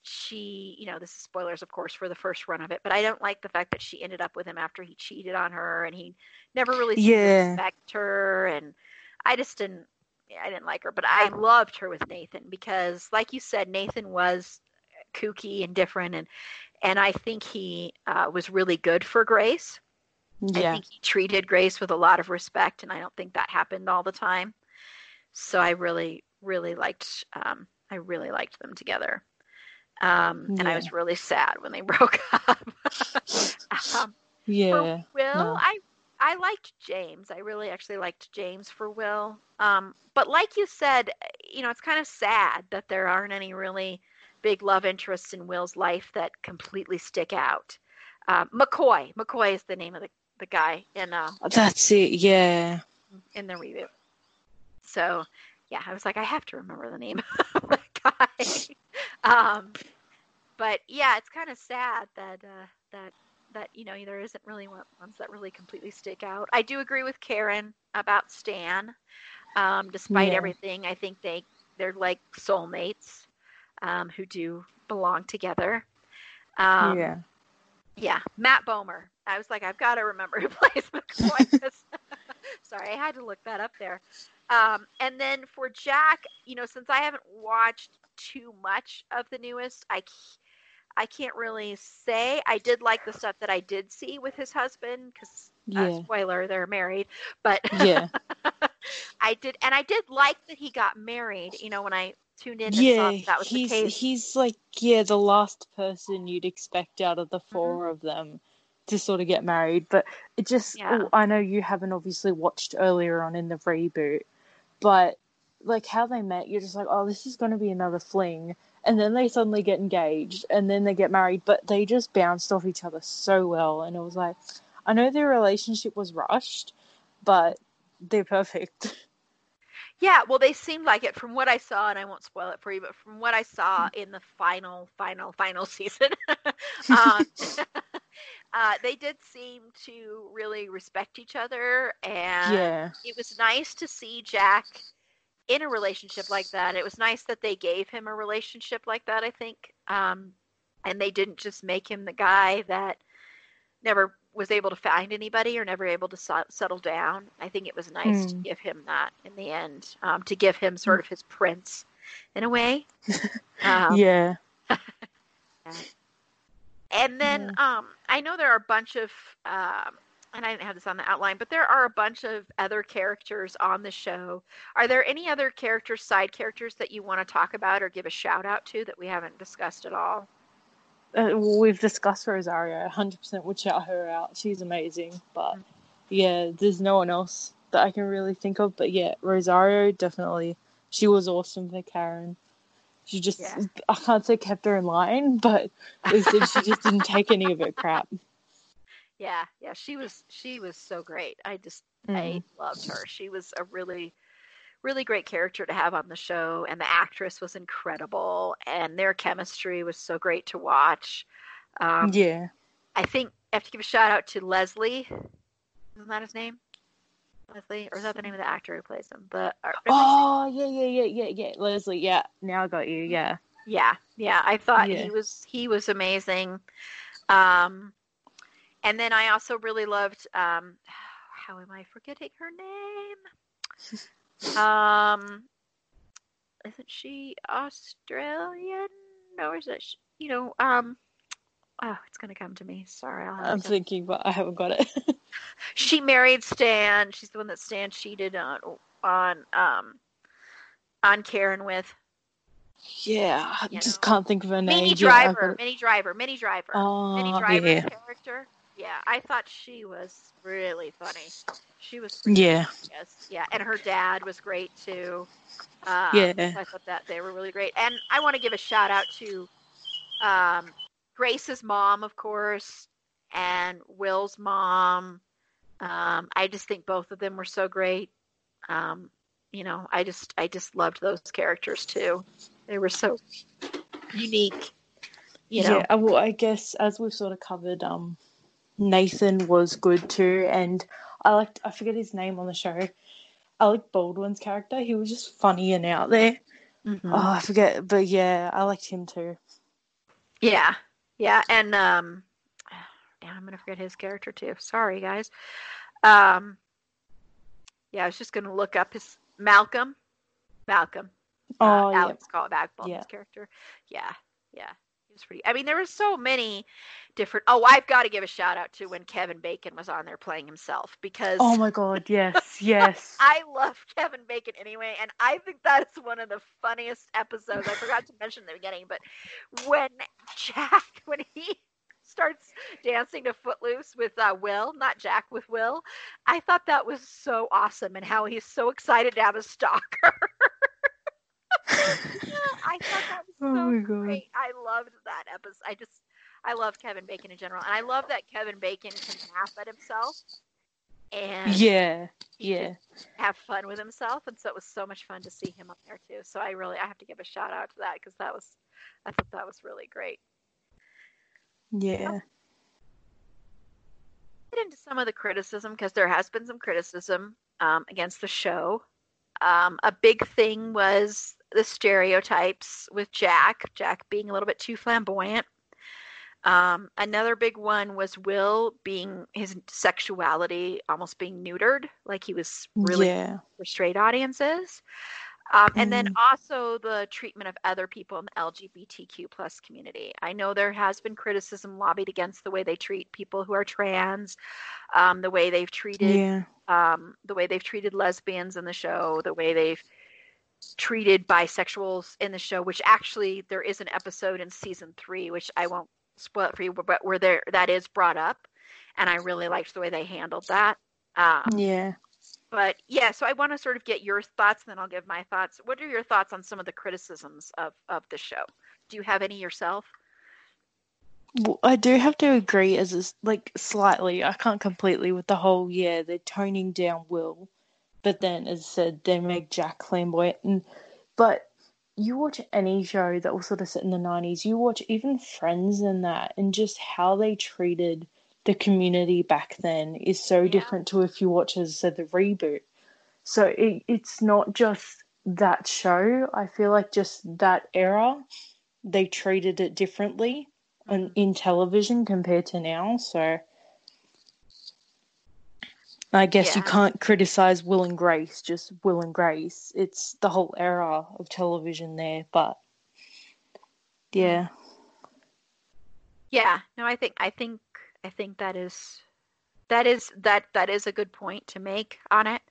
she, you know, this is spoilers, of course, for the first run of it, but I don't like the fact that she ended up with him after he cheated on her and he never really Yeah. respect her. And I just didn't, I didn't like her, but I loved her with Nathan because, like you said, Nathan was kooky and different. And, and I think he uh, was really good for Grace. I think he treated Grace with a lot of respect, and I don't think that happened all the time. So I really, really liked, um, I really liked them together. Um, and I was really sad when they broke up. um, Yeah. for Will, no. I I liked James. I really actually liked James for Will. Um, but like you said, you know, it's kind of sad that there aren't any really big love interests in Will's life that completely stick out. Um, McCoy, McCoy is the name of the, the guy in uh, That's it. Yeah. in the reboot. So yeah, I was like, I have to remember the name of that guy. um, but yeah, it's kind of sad that uh, that that you know there isn't really one- ones that really completely stick out. I do agree with Karen about Stan. Um, despite Yeah. everything, I think they they're like soulmates um, who do belong together. Um, yeah. yeah, Matt Bomer. I was like, I've got to remember who plays McCoy. Sorry, I had to look that up there. Um, and then for Jack, you know, since I haven't watched too much of the newest, I, I can't really say. I did like the stuff that I did see with his husband because, uh, Yeah. spoiler, they're married. But Yeah. I did, and I did like that he got married. You know, when I tuned in and saw Yeah. that, that was He's the case. he's like yeah the last person you'd expect out of the Mm-hmm. 4 of them to sort of get married, but it just Yeah. oh, I know you haven't obviously watched earlier on in the reboot, but like how they met, you're just like oh this is going to be another fling. And then they suddenly get engaged, and then they get married, but they just bounced off each other so well. And it was like, I know their relationship was rushed, but they're perfect. Yeah, well, they seemed like it from what I saw, and I won't spoil it for you, but from what I saw Hmm. in the final, final, final season, um, uh, they did seem to really respect each other, and yeah. it was nice to see Jack in a relationship like that. It was nice that they gave him a relationship like that. I think, um, and they didn't just make him the guy that never was able to find anybody or never able to so- settle down. I think it was nice to Mm. give him that in the end, um, to give him sort of his prince in a way. Um, yeah. And then um, I know there are a bunch of, um, and I didn't have this on the outline, but there are a bunch of other characters on the show. Are there any other characters, side characters that you want to talk about or give a shout out to that we haven't discussed at all? Uh, we've discussed Rosario. 100% would shout her out. She's amazing. But Mm. yeah, there's no one else that I can really think of. But yeah, Rosario definitely. She was awesome for Karen. She just, Yeah. I can't say kept her in line, but she just didn't take any of it crap. Yeah, yeah, she was she was so great. I just Mm. I loved her. She was a really really great character to have on the show and the actress was incredible and their chemistry was so great to watch. Um, yeah. I think I have to give a shout out to Leslie. Isn't that his name? Leslie, or is that the name of the actor who plays him? The Oh, yeah, yeah, yeah, yeah, yeah. Leslie, yeah. Now I got you, yeah. yeah, yeah. I thought Yeah. he was he was amazing. Um, and then I also really loved. Um, how am I forgetting her name? Um, isn't she Australian? No, is it? sh- You know, um, oh, it's gonna come to me. Sorry, I'll have I'm to- thinking, but I haven't got it. she married Stan. She's the one that Stan cheated on on um on Karen with. yeah, I You just know. can't think of her name. Minnie Yeah, I Driver, it. Minnie Driver, Minnie Driver, Oh, Driver's yeah. character. Yeah, I thought she was really funny. She was pretty Yeah. Yes, yeah, and her dad was great too. Um, Yeah. I thought that they were really great, and I want to give a shout out to um, Grace's mom, of course, and Will's mom. Um, I just think both of them were so great. Um, you know, I just I just loved those characters too. They were so unique. You know, Yeah, well, I guess as we've sort of covered, um, Nathan was good too, and I liked I forget his name on the show. Alec Baldwin's character, he was just funny and out there. Mhm. Oh, I forget, but yeah, I liked him too. Yeah, yeah, and um, damn, I'm gonna forget his character too. Sorry, guys. Um, yeah, I was just gonna look up his Malcolm. Malcolm. Uh, Oh, yeah. Alex Call Baldwin's Yeah. character. Yeah, yeah. Was pretty. I mean, there were so many different. Oh, I've got to give a shout out to when Kevin Bacon was on there playing himself because Oh my god, yes, yes. I love Kevin Bacon anyway, and I think that's one of the funniest episodes. I forgot to mention in the beginning, but when Jack, when he starts dancing to Footloose with uh, Will, not Jack, with Will, I thought that was so awesome, and how he's so excited to have a stalker. I thought that was so Oh great. I loved that episode. I just, I love Kevin Bacon in general, and I love that Kevin Bacon can laugh at himself. And yeah, yeah. have fun with himself and so it was so much fun to see him up there too so i really i have to give a shout out to that because that was i thought that was really great Yeah. get into some of the criticism because there has been some criticism um, against the show um, a big thing was the stereotypes with jack jack being a little bit too flamboyant um, another big one was will being his sexuality almost being neutered like he was really Yeah. for straight audiences. Um, and then Mm. also the treatment of other people in the LGBTQ plus community. I know there has been criticism lobbied against the way they treat people who are trans, um, the way they've treated Yeah. um, the way they've treated lesbians in the show, the way they've treated bisexuals in the show. Which actually there is an episode in season three, which I won't spoil it for you, but where there that is brought up, and I really liked the way they handled that. Um, Yeah. but yeah, so I want to sort of get your thoughts, and then I'll give my thoughts. What are your thoughts on some of the criticisms of of the show? Do you have any yourself? Well, I do have to agree as is like slightly. I can't completely with the whole yeah, they're toning down Will, but then as I said, they make Jack flamboyant. And but you watch any show that was sort of set in the nineties, you watch even Friends and that, and just how they treated the community back then is so Yeah. different to if you watch as I said the reboot. So it, it's not just that show. I feel like just that era, they treated it differently on mm-hmm. in television compared to now. So I guess you can't criticize Will and Grace, just Will and Grace. It's the whole era of television there, but yeah. Yeah, no, I think I think I think that is that is that that is a good point to make on it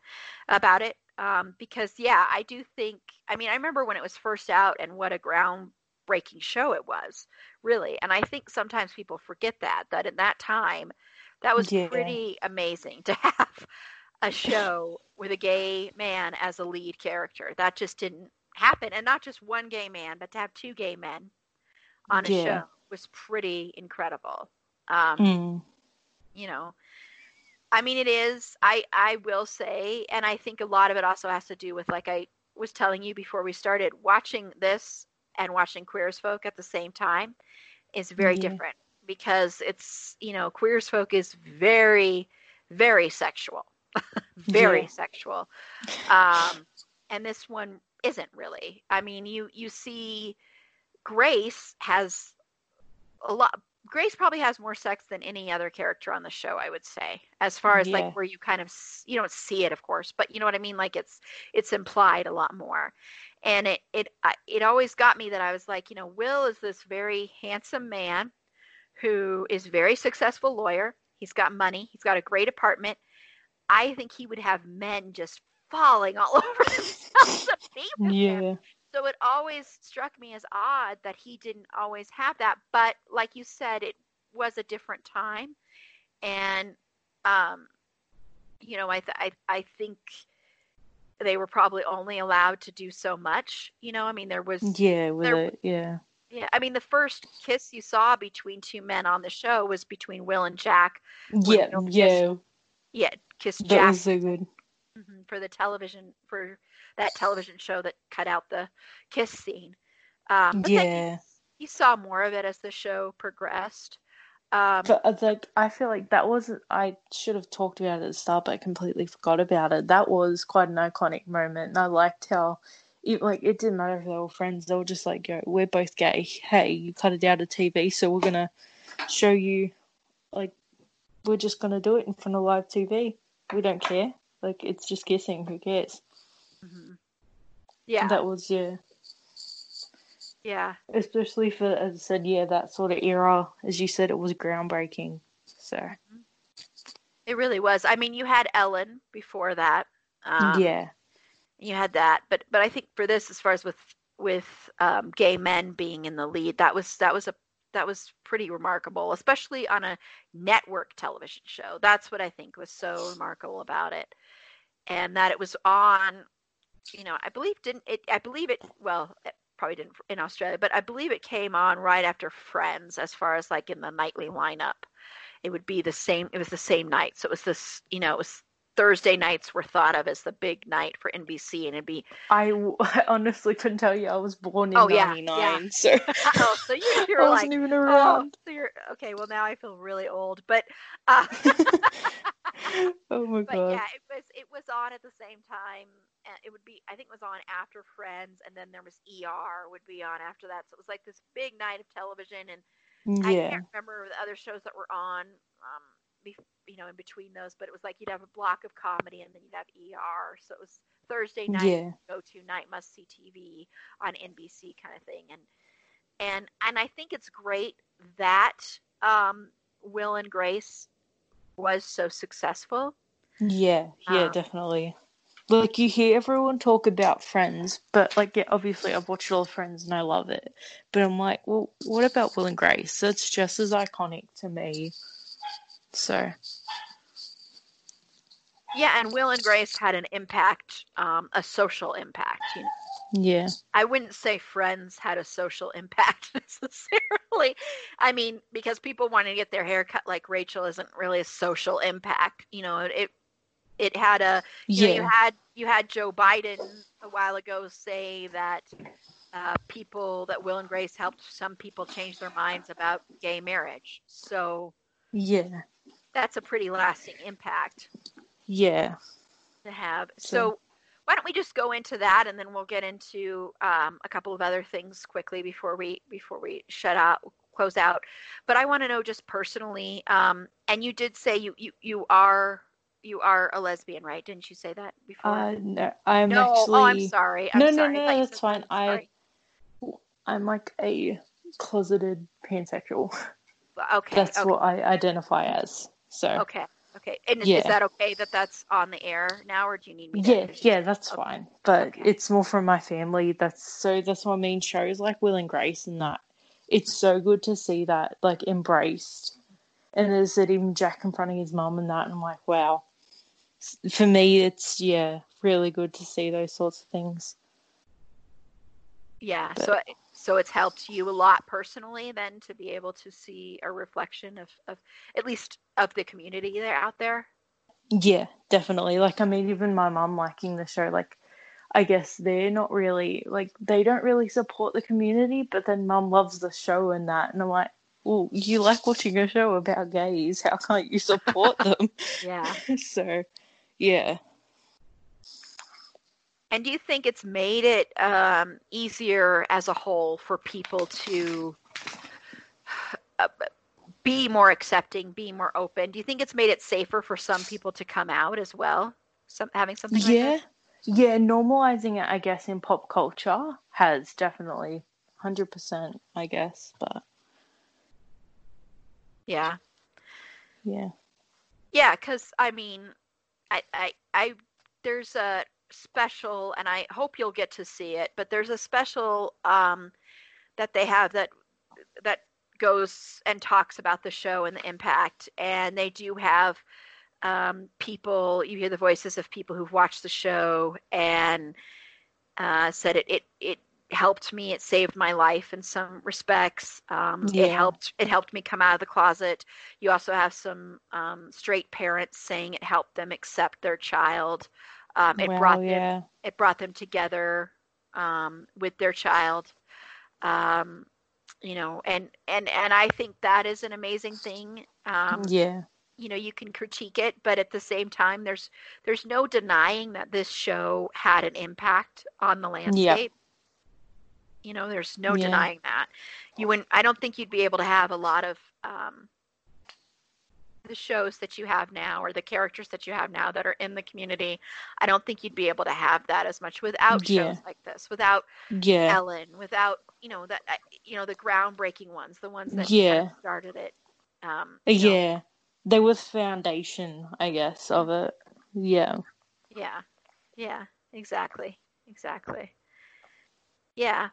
about it. Um, because yeah, I do think I mean I remember when it was first out and what a groundbreaking show it was, really. And I think sometimes people forget that that in that time that was Yeah. pretty amazing to have a show with a gay man as a lead character. That just didn't happen. And not just one gay man, but to have two gay men on a Yeah. show was pretty incredible. Um, Mm. you know, I mean, it is. I I will say, and I think a lot of it also has to do with, like I was telling you before we started, watching this and watching Queer as Folk at the same time is very Yeah. different because it's you know Queer Folk is very very sexual, very Yeah. sexual, um, and this one isn't really. I mean, you you see, Grace has a lot. Grace probably has more sex than any other character on the show, I would say, as far as Yeah. like where you kind of you don't see it, of course, but you know what I mean. Like it's it's implied a lot more, and it it it always got me that I was like, you know, Will is this very handsome man who is very successful lawyer. He's got money. He's got a great apartment. I think he would have men just falling all over themselves to be with him Yeah. so it always struck me as odd that he didn't always have that but like you said it was a different time and um you know i th- I, I think they were probably only allowed to do so much you know i mean there was Yeah, with There- it, yeah. Yeah i mean the first kiss you saw between two men on the show was between will and jack Yeah, kiss yeah. yeah kiss That was so good. mhm, for the television for that television show that cut out the kiss scene um Yeah. you, you saw more of it as the show progressed um But uh, like, I feel like that was I should have talked about it at the start, but I completely forgot about it. That was quite an iconic moment, and I liked how it, like it didn't matter if they were friends. They were just like, "Yo, we're both gay. Hey, you cut it out of TV, so we're gonna show you. Like, we're just gonna do it in front of live TV. We don't care. Like, it's just kissing. Who cares? Mm-hmm. Yeah, that was yeah, yeah. Especially for as I said, yeah, that sort of era. As you said, it was groundbreaking. So. It really was. I mean, you had Ellen before that. Um, yeah you had that but but i think for this as far as with with um, gay men being in the lead that was that was a that was pretty remarkable especially on a network television show. That's what i think was so remarkable about it. And that it was on you know i believe didn't it i believe it well it probably didn't in australia but i believe it came on right after friends as far as like in the nightly lineup. It would be the same it was the same night so it was this you know it was Thursday nights were thought of as the big night for NBC, and it'd be. I, I honestly couldn't tell you. I was born in oh, '99, yeah, yeah. so. oh, so you, you're I wasn't like, even around. Oh, so you're okay. Well, now I feel really old, but. Uh, oh my but god. yeah, it was it was on at the same time. And it would be I think it was on after Friends, and then there was ER would be on after that. So it was like this big night of television, and yeah. I can't remember the other shows that were on. Um, you know, in between those, but it was like you'd have a block of comedy and then you'd have ER. So it was Thursday night yeah. go to night must see TV on NBC kind of thing. And and and I think it's great that um, Will and Grace was so successful. Yeah, yeah, um, definitely. Like you hear everyone talk about Friends, but like yeah, obviously I've watched all Friends and I love it. But I'm like, well, what about Will and Grace? That's just as iconic to me so. Yeah, and Will and Grace had an impact, um, a social impact. You know? Yeah. I wouldn't say Friends had a social impact necessarily. I mean, because people wanting to get their hair cut like Rachel isn't really a social impact. You know, it it had a you yeah. know, you had you had Joe Biden a while ago say that uh, people that Will and Grace helped some people change their minds about gay marriage. So yeah, that's a pretty lasting impact. Yeah. To have. So, so why don't we just go into that and then we'll get into um, a couple of other things quickly before we before we shut out close out. But I want to know just personally, um, and you did say you, you you are you are a lesbian, right? Didn't you say that before? Uh, no, I'm no, actually. Oh, I'm sorry. I'm no, sorry. no, no, that's fine. I, I'm like a closeted pansexual. Okay. That's okay. what I identify as. So okay, okay, and yeah. is that okay that that's on the air now, or do you need me? To yeah, yeah, that's okay. fine. But okay. it's more from my family. That's so. That's what I mean. Shows like Will and Grace and that. It's so good to see that like embraced, and there's that even Jack confronting his mum and that, and I'm like, wow. For me, it's yeah, really good to see those sorts of things. Yeah, but, so so it's helped you a lot personally then to be able to see a reflection of, of at least of the community there out there? Yeah definitely. Like i mean even my mom liking the show like i guess they're not really like they don't really support the community but then mom loves the show and that and i'm like well you like watching a show about gays. How can't you support them? Yeah. So yeah and do you think it's made it um, easier as a whole for people to uh, be more accepting, be more open? Do you think it's made it safer for some people to come out as well? Some having something yeah. Like yeah, normalizing it, I guess, in pop culture has definitely hundred percent, I guess, but yeah, yeah, yeah. Because I mean, I, I, I, there's a special, and I hope you'll get to see it. But there's a special um, that they have that that goes and talks about the show and the impact, and they do have um, people. You hear the voices of people who've watched the show and uh, said it it it helped me. It saved my life in some respects. Um, yeah. It helped. It helped me come out of the closet. You also have some um, straight parents saying it helped them accept their child. Um, it brought them yeah. it brought them together um, with their child. Um, you know, and and and I think that is an amazing thing. Um, yeah. you know you can critique it but at the same time there's there's no denying that this show had an impact on the landscape you know there's no Yeah. denying that you wouldn't i don't think you'd be able to have a lot of um the shows that you have now or the characters that you have now that are in the community i don't think you'd be able to have that as much without Yeah. shows like this without Yeah. ellen without you know that you know the groundbreaking ones the ones that kind Yeah. of started it um you know, Yeah. There was foundation, I guess, of it. Yeah. Yeah. Yeah, exactly. Exactly. Yeah.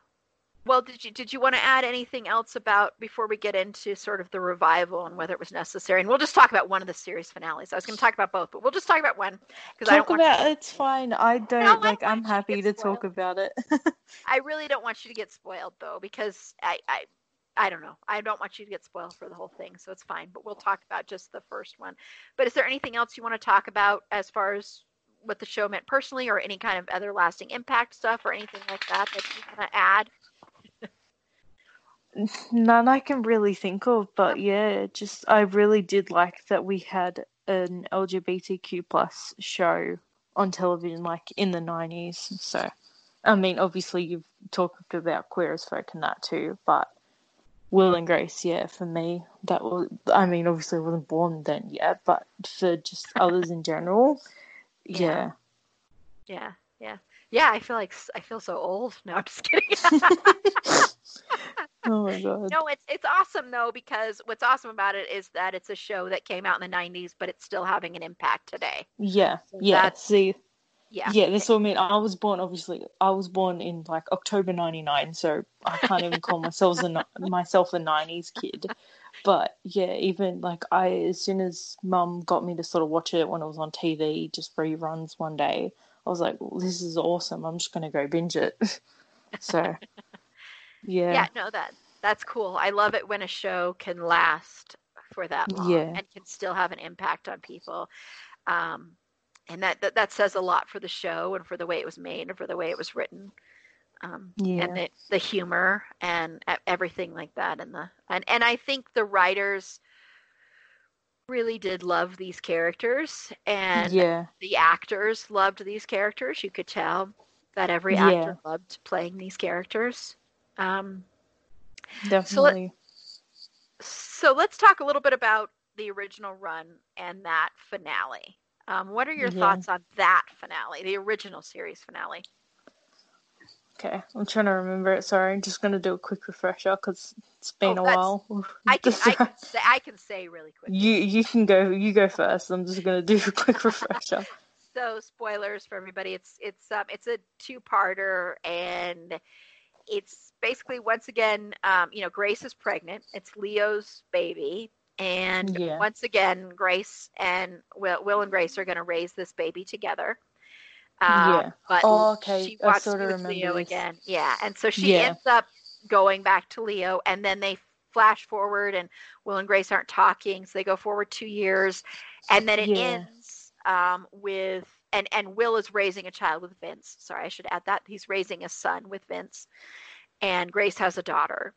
Well, did you did you want to add anything else about before we get into sort of the revival and whether it was necessary? And we'll just talk about one of the series finales. I was going to talk about both, but we'll just talk about one because I don't about it's fine. I don't I like I'm to happy to talk about it. I really don't want you to get spoiled though because I I I don't know. I don't want you to get spoiled for the whole thing, so it's fine. But we'll talk about just the first one. But is there anything else you want to talk about as far as what the show meant personally, or any kind of other lasting impact stuff, or anything like that that you want to add? None I can really think of, but yeah, just I really did like that we had an LGBTQ plus show on television like in the nineties. So I mean obviously you've talked about queer as folk and that too, but Will and Grace, yeah, for me that was I mean obviously I wasn't born then yet, but for just others in general, yeah. Yeah, yeah, yeah. I feel like I feel so old. No, I'm just kidding. oh my god. no, it's it's awesome though because what's awesome about it is that it's a show that came out in the '90s, but it's still having an impact today. Yeah, So yeah. that's- See Yeah. Yeah, that's what I mean. I was born, obviously, I was born in like October '99, so I can't even call myself a myself a '90s kid. But yeah, even like I, as soon as Mum got me to sort of watch it when it was on TV, just reruns one day, I was like, well, "This is awesome! I'm just gonna go binge it." so, yeah. yeah, no that that's cool i love it when a show can last for that long Yeah. and can still have an impact on people um, and that, that that says a lot for the show and for the way it was made and for the way it was written um, Yeah. and the, the humor and everything like that and the and, and i think the writers really did love these characters and yeah, the actors loved these characters. You could tell that every Yeah. actor loved playing these characters. Um, definitely. so let's talk a little bit about the original run and that finale. Um, what are your Yeah. thoughts on that finale, the original series finale? Okay, I'm trying to remember it. Sorry, I'm just gonna do a quick refresher because it's been Oh, a while. I can, I can say I can say really quick. You you can go you go first. I'm just gonna do a quick refresher. So spoilers for everybody. It's it's um it's a two parter and it's basically once again um you know Grace is pregnant. It's Leo's baby and Yeah. once again Grace and Will Will and Grace are going to raise this baby together. Um, Yeah. But Oh, okay. she wants to be with Leo this. again. Yeah. And so she Yeah. ends up going back to Leo and then they flash forward and Will and Grace aren't talking. So they go forward two years and then it Yeah. ends um, with and and Will is raising a child with Vince. Sorry, I should add that he's raising a son with Vince, and Grace has a daughter,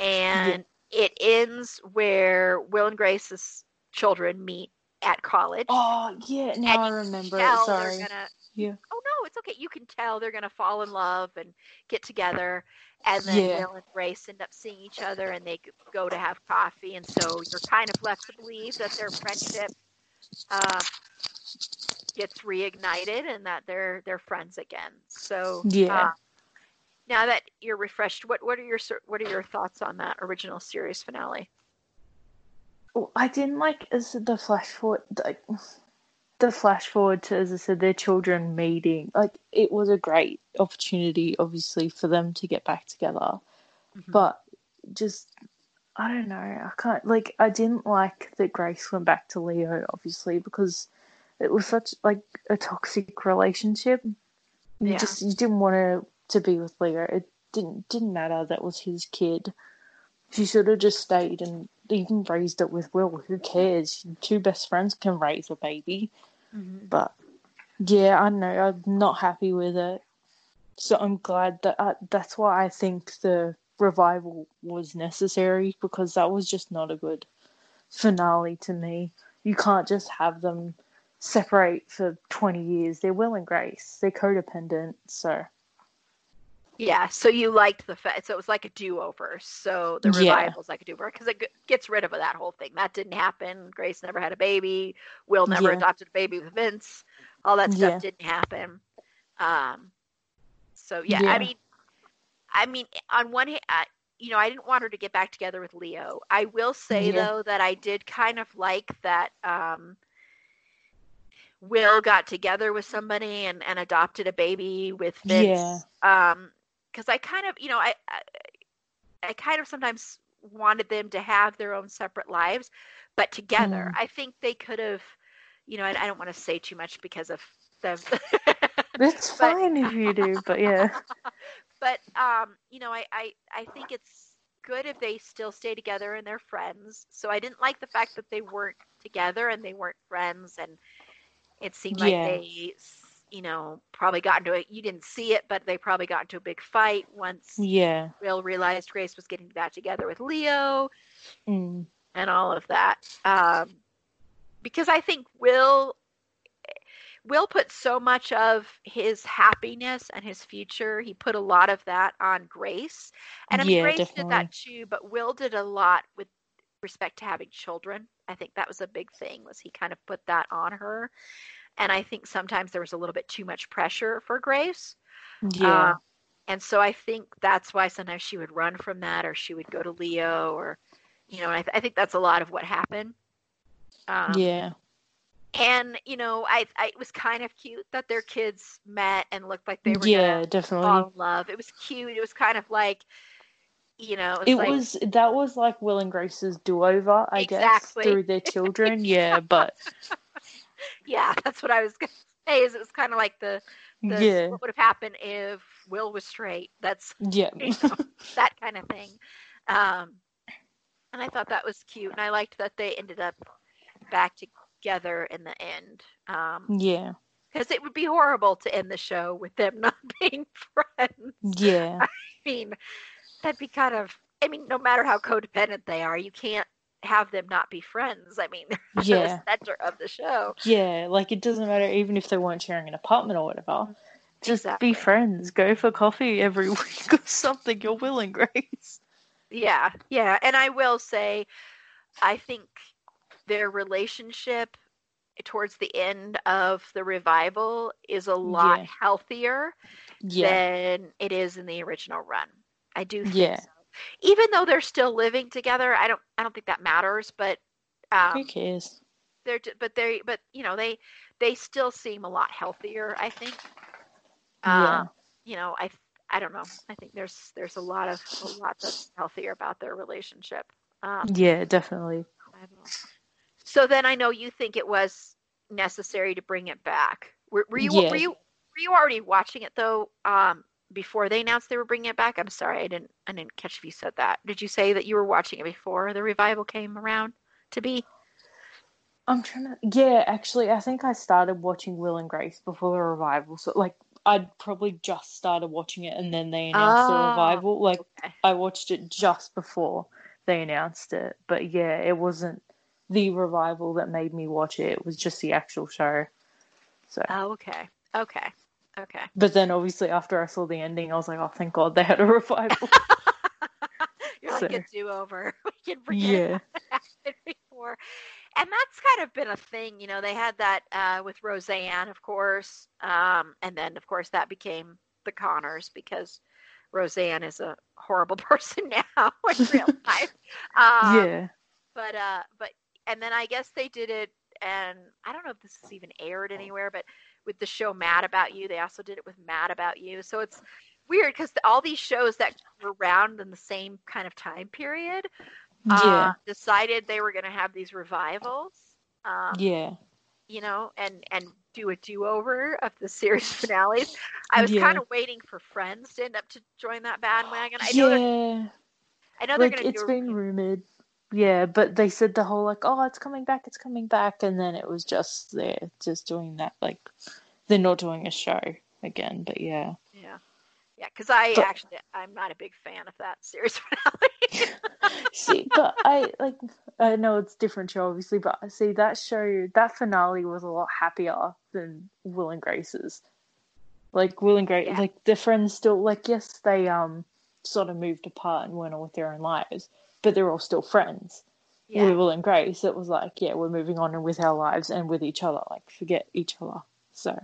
and it ends where Will and Grace's children meet at college. Oh yeah, now I remember Sorry. Gonna, Yeah. oh no, it's okay. You can tell they're gonna fall in love and get together, and then Yeah. Will and Grace end up seeing each other, and they go to have coffee, and so you're kind of left to believe that their friendship uh, gets reignited and that they're they're friends again. So Yeah. uh, now that you're refreshed, what what are your what are your thoughts on that original series finale? Oh, I didn't like as the flash forward like the flash forward to as I said their children meeting. Like it was a great opportunity obviously for them to get back together. But just I don't know, I can't like I didn't like that Grace went back to Leo obviously because it was such like a toxic relationship. You Yeah. just you didn't want to to be with Leo. It didn't didn't matter that was his kid. She should have just stayed and even raised it with Will. Who cares? Two best friends can raise a baby. But yeah, I don't know. I'm not happy with it. So I'm glad that uh, that's why I think the revival was necessary because that was just not a good finale to me. you can't just have them separate for 20 years. They're Will and Grace. They're codependent, so Yeah, so you liked the fact, so it was like a do-over. So the Yeah. revival's like a do-over because it g- gets rid of that whole thing. That didn't happen. Grace never had a baby. Will never Yeah. adopted a baby with Vince. All that stuff Yeah. didn't happen. Um, so yeah, Yeah. I mean, I mean, on one hand, I, you know, I didn't want her to get back together with Leo. I will say Yeah. though that I did kind of like that. Um, Will got together with somebody and, and adopted a baby with Vince. Um, because I kind of, you know, I, I I kind of sometimes wanted them to have their own separate lives, but together. Mm. I think they could have, you know, I, I don't want to say too much because of them. It's But- fine if you do, but yeah. but um, you know, I, I I think it's good if they still stay together and they're friends. So I didn't like the fact that they weren't together and they weren't friends, and it seemed like Yeah. they, you know, probably got into it. You didn't see it, but they probably got into a big fight once Yeah. Will realized Grace was getting back together with Leo Mm. and all of that. Um, because I think Will Will put so much of his happiness and his future. He put a lot of that on Grace, and I mean Yeah, Grace did that too. But Will did a lot with respect to having children. I think that was a big thing. Was he kind of put that on her, and I think sometimes there was a little bit too much pressure for Grace. Yeah. Um, and so I think that's why sometimes she would run from that, or she would go to Leo, or you know, and I, th- I think that's a lot of what happened. Um, yeah. And you know, I, I it was kind of cute that their kids met and looked like they were Yeah, definitely. fall in love. It was cute. It was kind of like, you know, it was It like, was that was like Will and Grace's do over, I Exactly. guess, through their children. Yeah, but yeah, that's what I was gonna say. Is it was kind of like the, the yeah, what would have happened if Will was straight. That's yeah, you know, that kind of thing. Um, and I thought that was cute, and I liked that they ended up back together in the end. Um, yeah, because it would be horrible to end the show with them not being friends. yeah, I mean, that'd be kind of. I mean, no matter how codependent they are, you can't have them not be friends. I mean, Yeah. the center of the show. yeah. Like it doesn't matter even if they weren't sharing an apartment or whatever. Just Exactly. be friends. Go for coffee every week or something. You're willing, Grace. Yeah, yeah. And I will say, I think their relationship towards the end of the revival is a lot Yeah. healthier Yeah, than it is in the original run. I do think Yeah. so. Even though they're still living together, I don't I don't think that matters, but who um cares? they're but they but you know, they they still seem a lot healthier, I think. Yeah. Um, you know, I I don't know. I think there's there's a lot of a lot that's healthier about their relationship. Um Yeah, definitely. I don't know. So then I know you think it was necessary to bring it back. Were, were you Yeah. were you were you already watching it though? Um, before they announced they were bringing it back. I'm sorry, I didn't I didn't catch if you said that. Did you say that you were watching it before the revival came around to be? I'm trying to. Yeah, actually, I think I started watching Will and Grace before the revival. So, like, I'd probably just started watching it and then they announced the Oh, revival. Like, Okay. I watched it just before they announced it. But yeah, it wasn't the revival that made me watch it. It was just the actual show. So, Oh, okay. Okay. Okay. but then obviously after I saw the ending, I was like, oh, thank God they had a revival. You're like a do over. we can forget yeah, what happened before. And that's kind of been a thing, you know. They had that uh, with Roseanne, of course, um, and then of course that became the Conners because Roseanne is a horrible person now in real life. Um, yeah, But uh, but and then I guess they did it, and I don't know if this is even aired anywhere, but with the show Mad About You, they also did it with Mad About You. So it's weird because all these shows that were around in the same kind of time period yeah, uh, decided they were going to have these revivals. Um, yeah, You know, and and do a do over of the series finales. I was Yeah. kind of waiting for Friends to end up to join that bandwagon. I know yeah. I know they're like going to it's do. been rumored yeah but they said the whole like oh it's coming back it's coming back and then it was just they're just doing that like they're not doing a show again but yeah yeah, yeah, because I But- actually I'm not a big fan of that series finale. see but i like I know it's different show, obviously, but see that show, that finale was a lot happier than Will and Grace's. Like Will and Grace, Yeah. like the friends still, like yes, they um sort of moved apart and went on with their own lives, but they're all still friends. Yeah. With Will and Grace, it was like, yeah, we're moving on and with our lives and with each other. Like forget each other. So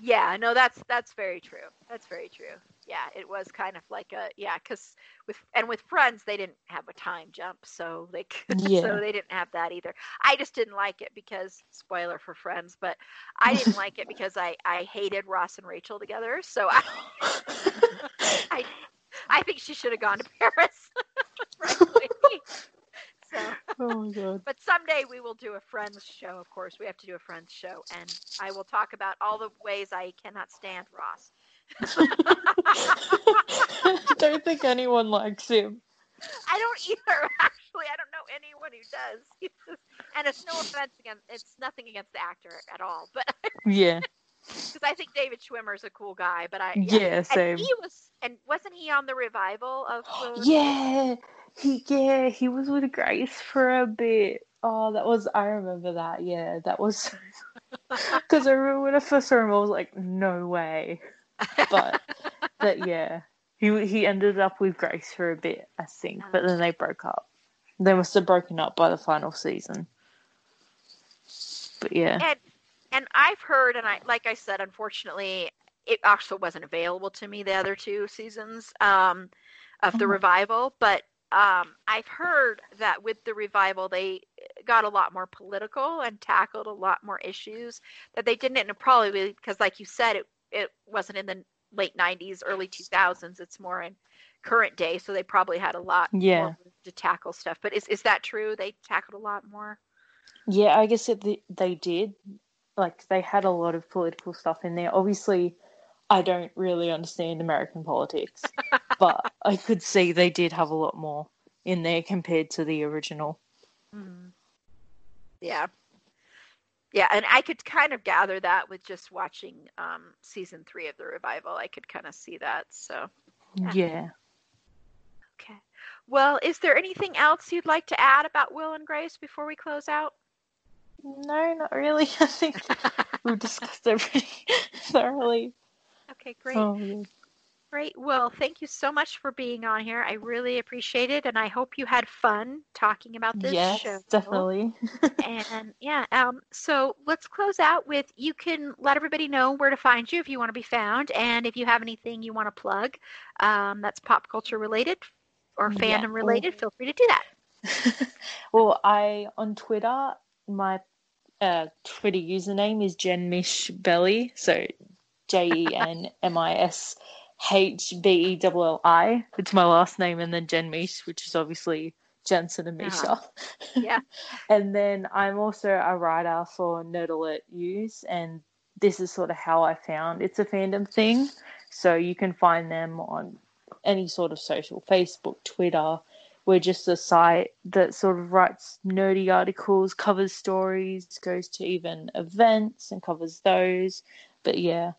Yeah, no, that's that's very true. That's very true. Yeah, it was kind of like a yeah, because with and with friends they didn't have a time jump, so they Yeah. so they didn't have that either. I just didn't like it because spoiler for Friends, but I didn't like it because I I hated Ross and Rachel together. So I I I think she should have gone to Paris. So oh my god. but someday we will do a Friends show. Of course, we have to do a Friends show, and I will talk about all the ways I cannot stand Ross. I don't think anyone likes him. I don't either. Actually, I don't know anyone who does. Just- and it's no offense against. It's nothing against the actor at all, but Yeah. because I think David Schwimmer's a cool guy. But I Yeah, And same. he was, and wasn't he on the revival of? Yeah, he yeah he was with Grace for a bit. Oh, that was I remember that. Yeah, that was because I remember when I first saw him, I was like, no way. But that yeah, he he ended up with Grace for a bit, I think, but then they broke up. They must have broken up by the final season. But yeah, and and I've heard, and I like I said, unfortunately, it also wasn't available to me the other two seasons um, of the Oh. revival. But um, I've heard that with the revival, they got a lot more political and tackled a lot more issues that they didn't, and probably because, like you said, it it wasn't in the late '90s, early 2000s. It's more in current day, so they probably had a lot Yeah. more to tackle stuff. But is is that true? They tackled a lot more. Yeah, I guess it, they- they did. Like they had a lot of political stuff in there. Obviously, I don't really understand American politics, but I could see they did have a lot more in there compared to the original. Mm. Yeah. Yeah, and I could kind of gather that with just watching um, season three of the revival. I could kind of see that. So, Yeah. Yeah. okay. Well, is there anything else you'd like to add about Will and Grace before we close out? No, not really. I think we've discussed everything thoroughly. Okay, great. Oh, yeah. Great. Well, thank you so much for being on here. I really appreciate it, and I hope you had fun talking about this yes, show. definitely. and yeah, um, so let's close out with you can let everybody know where to find you if you want to be found, and if you have anything you want to plug um, that's pop culture related or Yeah, fandom related, feel free to do that. well, I on Twitter, my uh, Twitter username is Jen Mish Belli, so J E N M I S H B E L L I. It's my last name, and then Jen Mish, which is obviously Jensen and Misha. Uh-huh. Yeah. and then I'm also a writer for Nerd Alert News, and this is sort of how I found it's a fandom thing. So you can find them on any sort of social, Facebook, Twitter. We're just a site that sort of writes nerdy articles, covers stories, goes to even events and covers those. But yeah,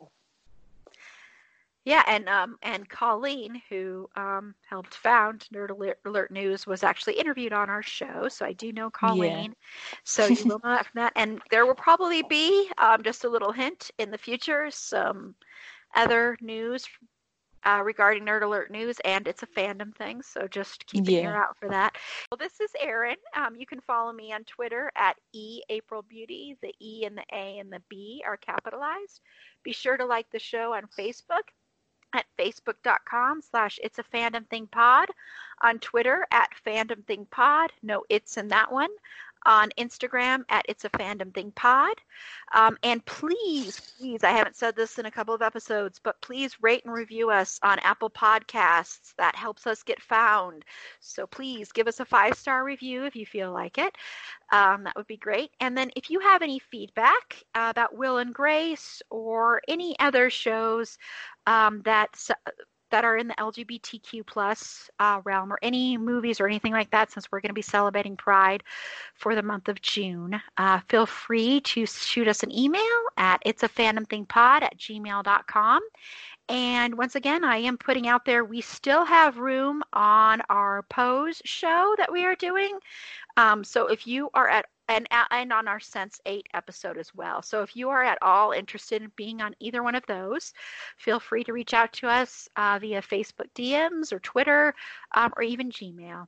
Yeah, and um, and Colleen, who um, helped found Nerd Alert, Alert News, was actually interviewed on our show. So I do know Colleen. So you will know that from that. And there will probably be um, just a little hint in the future, some other news uh, regarding Nerd Alert News, and it's a fandom thing. So just keep an ear out for that. Well, this is Erin. Um, you can follow me on Twitter at e April Beauty. The E and the A and the B are capitalized. Be sure to like the show on Facebook at facebook.com slash it's a fandom thing pod on twitter at fandom thing pod no it's in that one on instagram at it's a fandom thing pod. Um, and please please i haven't said this in a couple of episodes but please rate and review us on apple podcasts. That helps us get found. So please give us a five star review if you feel like it. Um, that would be great. And then if you have any feedback uh, about will and grace or any other shows um, that that are in the LGBTQ plus uh, realm or any movies or anything like that, since we're going to be celebrating Pride for the month of June, uh, feel free to shoot us an email at it's a fandom thing pod at gmail.com. And once again, I am putting out there, we still have room on our Pose show that we are doing. Um, so if you are at and and on our Sense8 episode as well. So if you are at all interested in being on either one of those, feel free to reach out to us uh, via Facebook DMs or Twitter um, or even Gmail.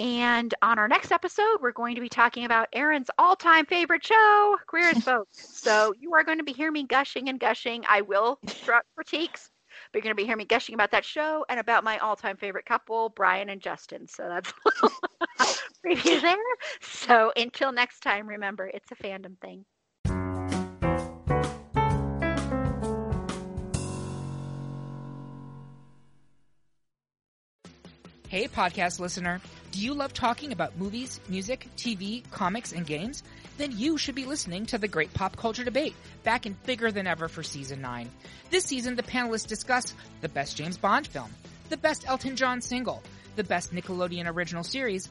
And on our next episode, we're going to be talking about Erin's all-time favorite show, Queer as Folk. so you are going to be hearing me gushing and gushing. I will drop critiques, but you're going to be hearing me gushing about that show and about my all-time favorite couple, Brian and Justin. So that's preview there. So until next time, remember, it's a fandom thing. Hey, podcast listener. Do you love talking about movies, music, TV, comics, and games? Then you should be listening to the Great Pop Culture Debate, back and bigger than ever for season 9. This season, the panelists discuss the best James Bond film, the best Elton John single, the best Nickelodeon original series,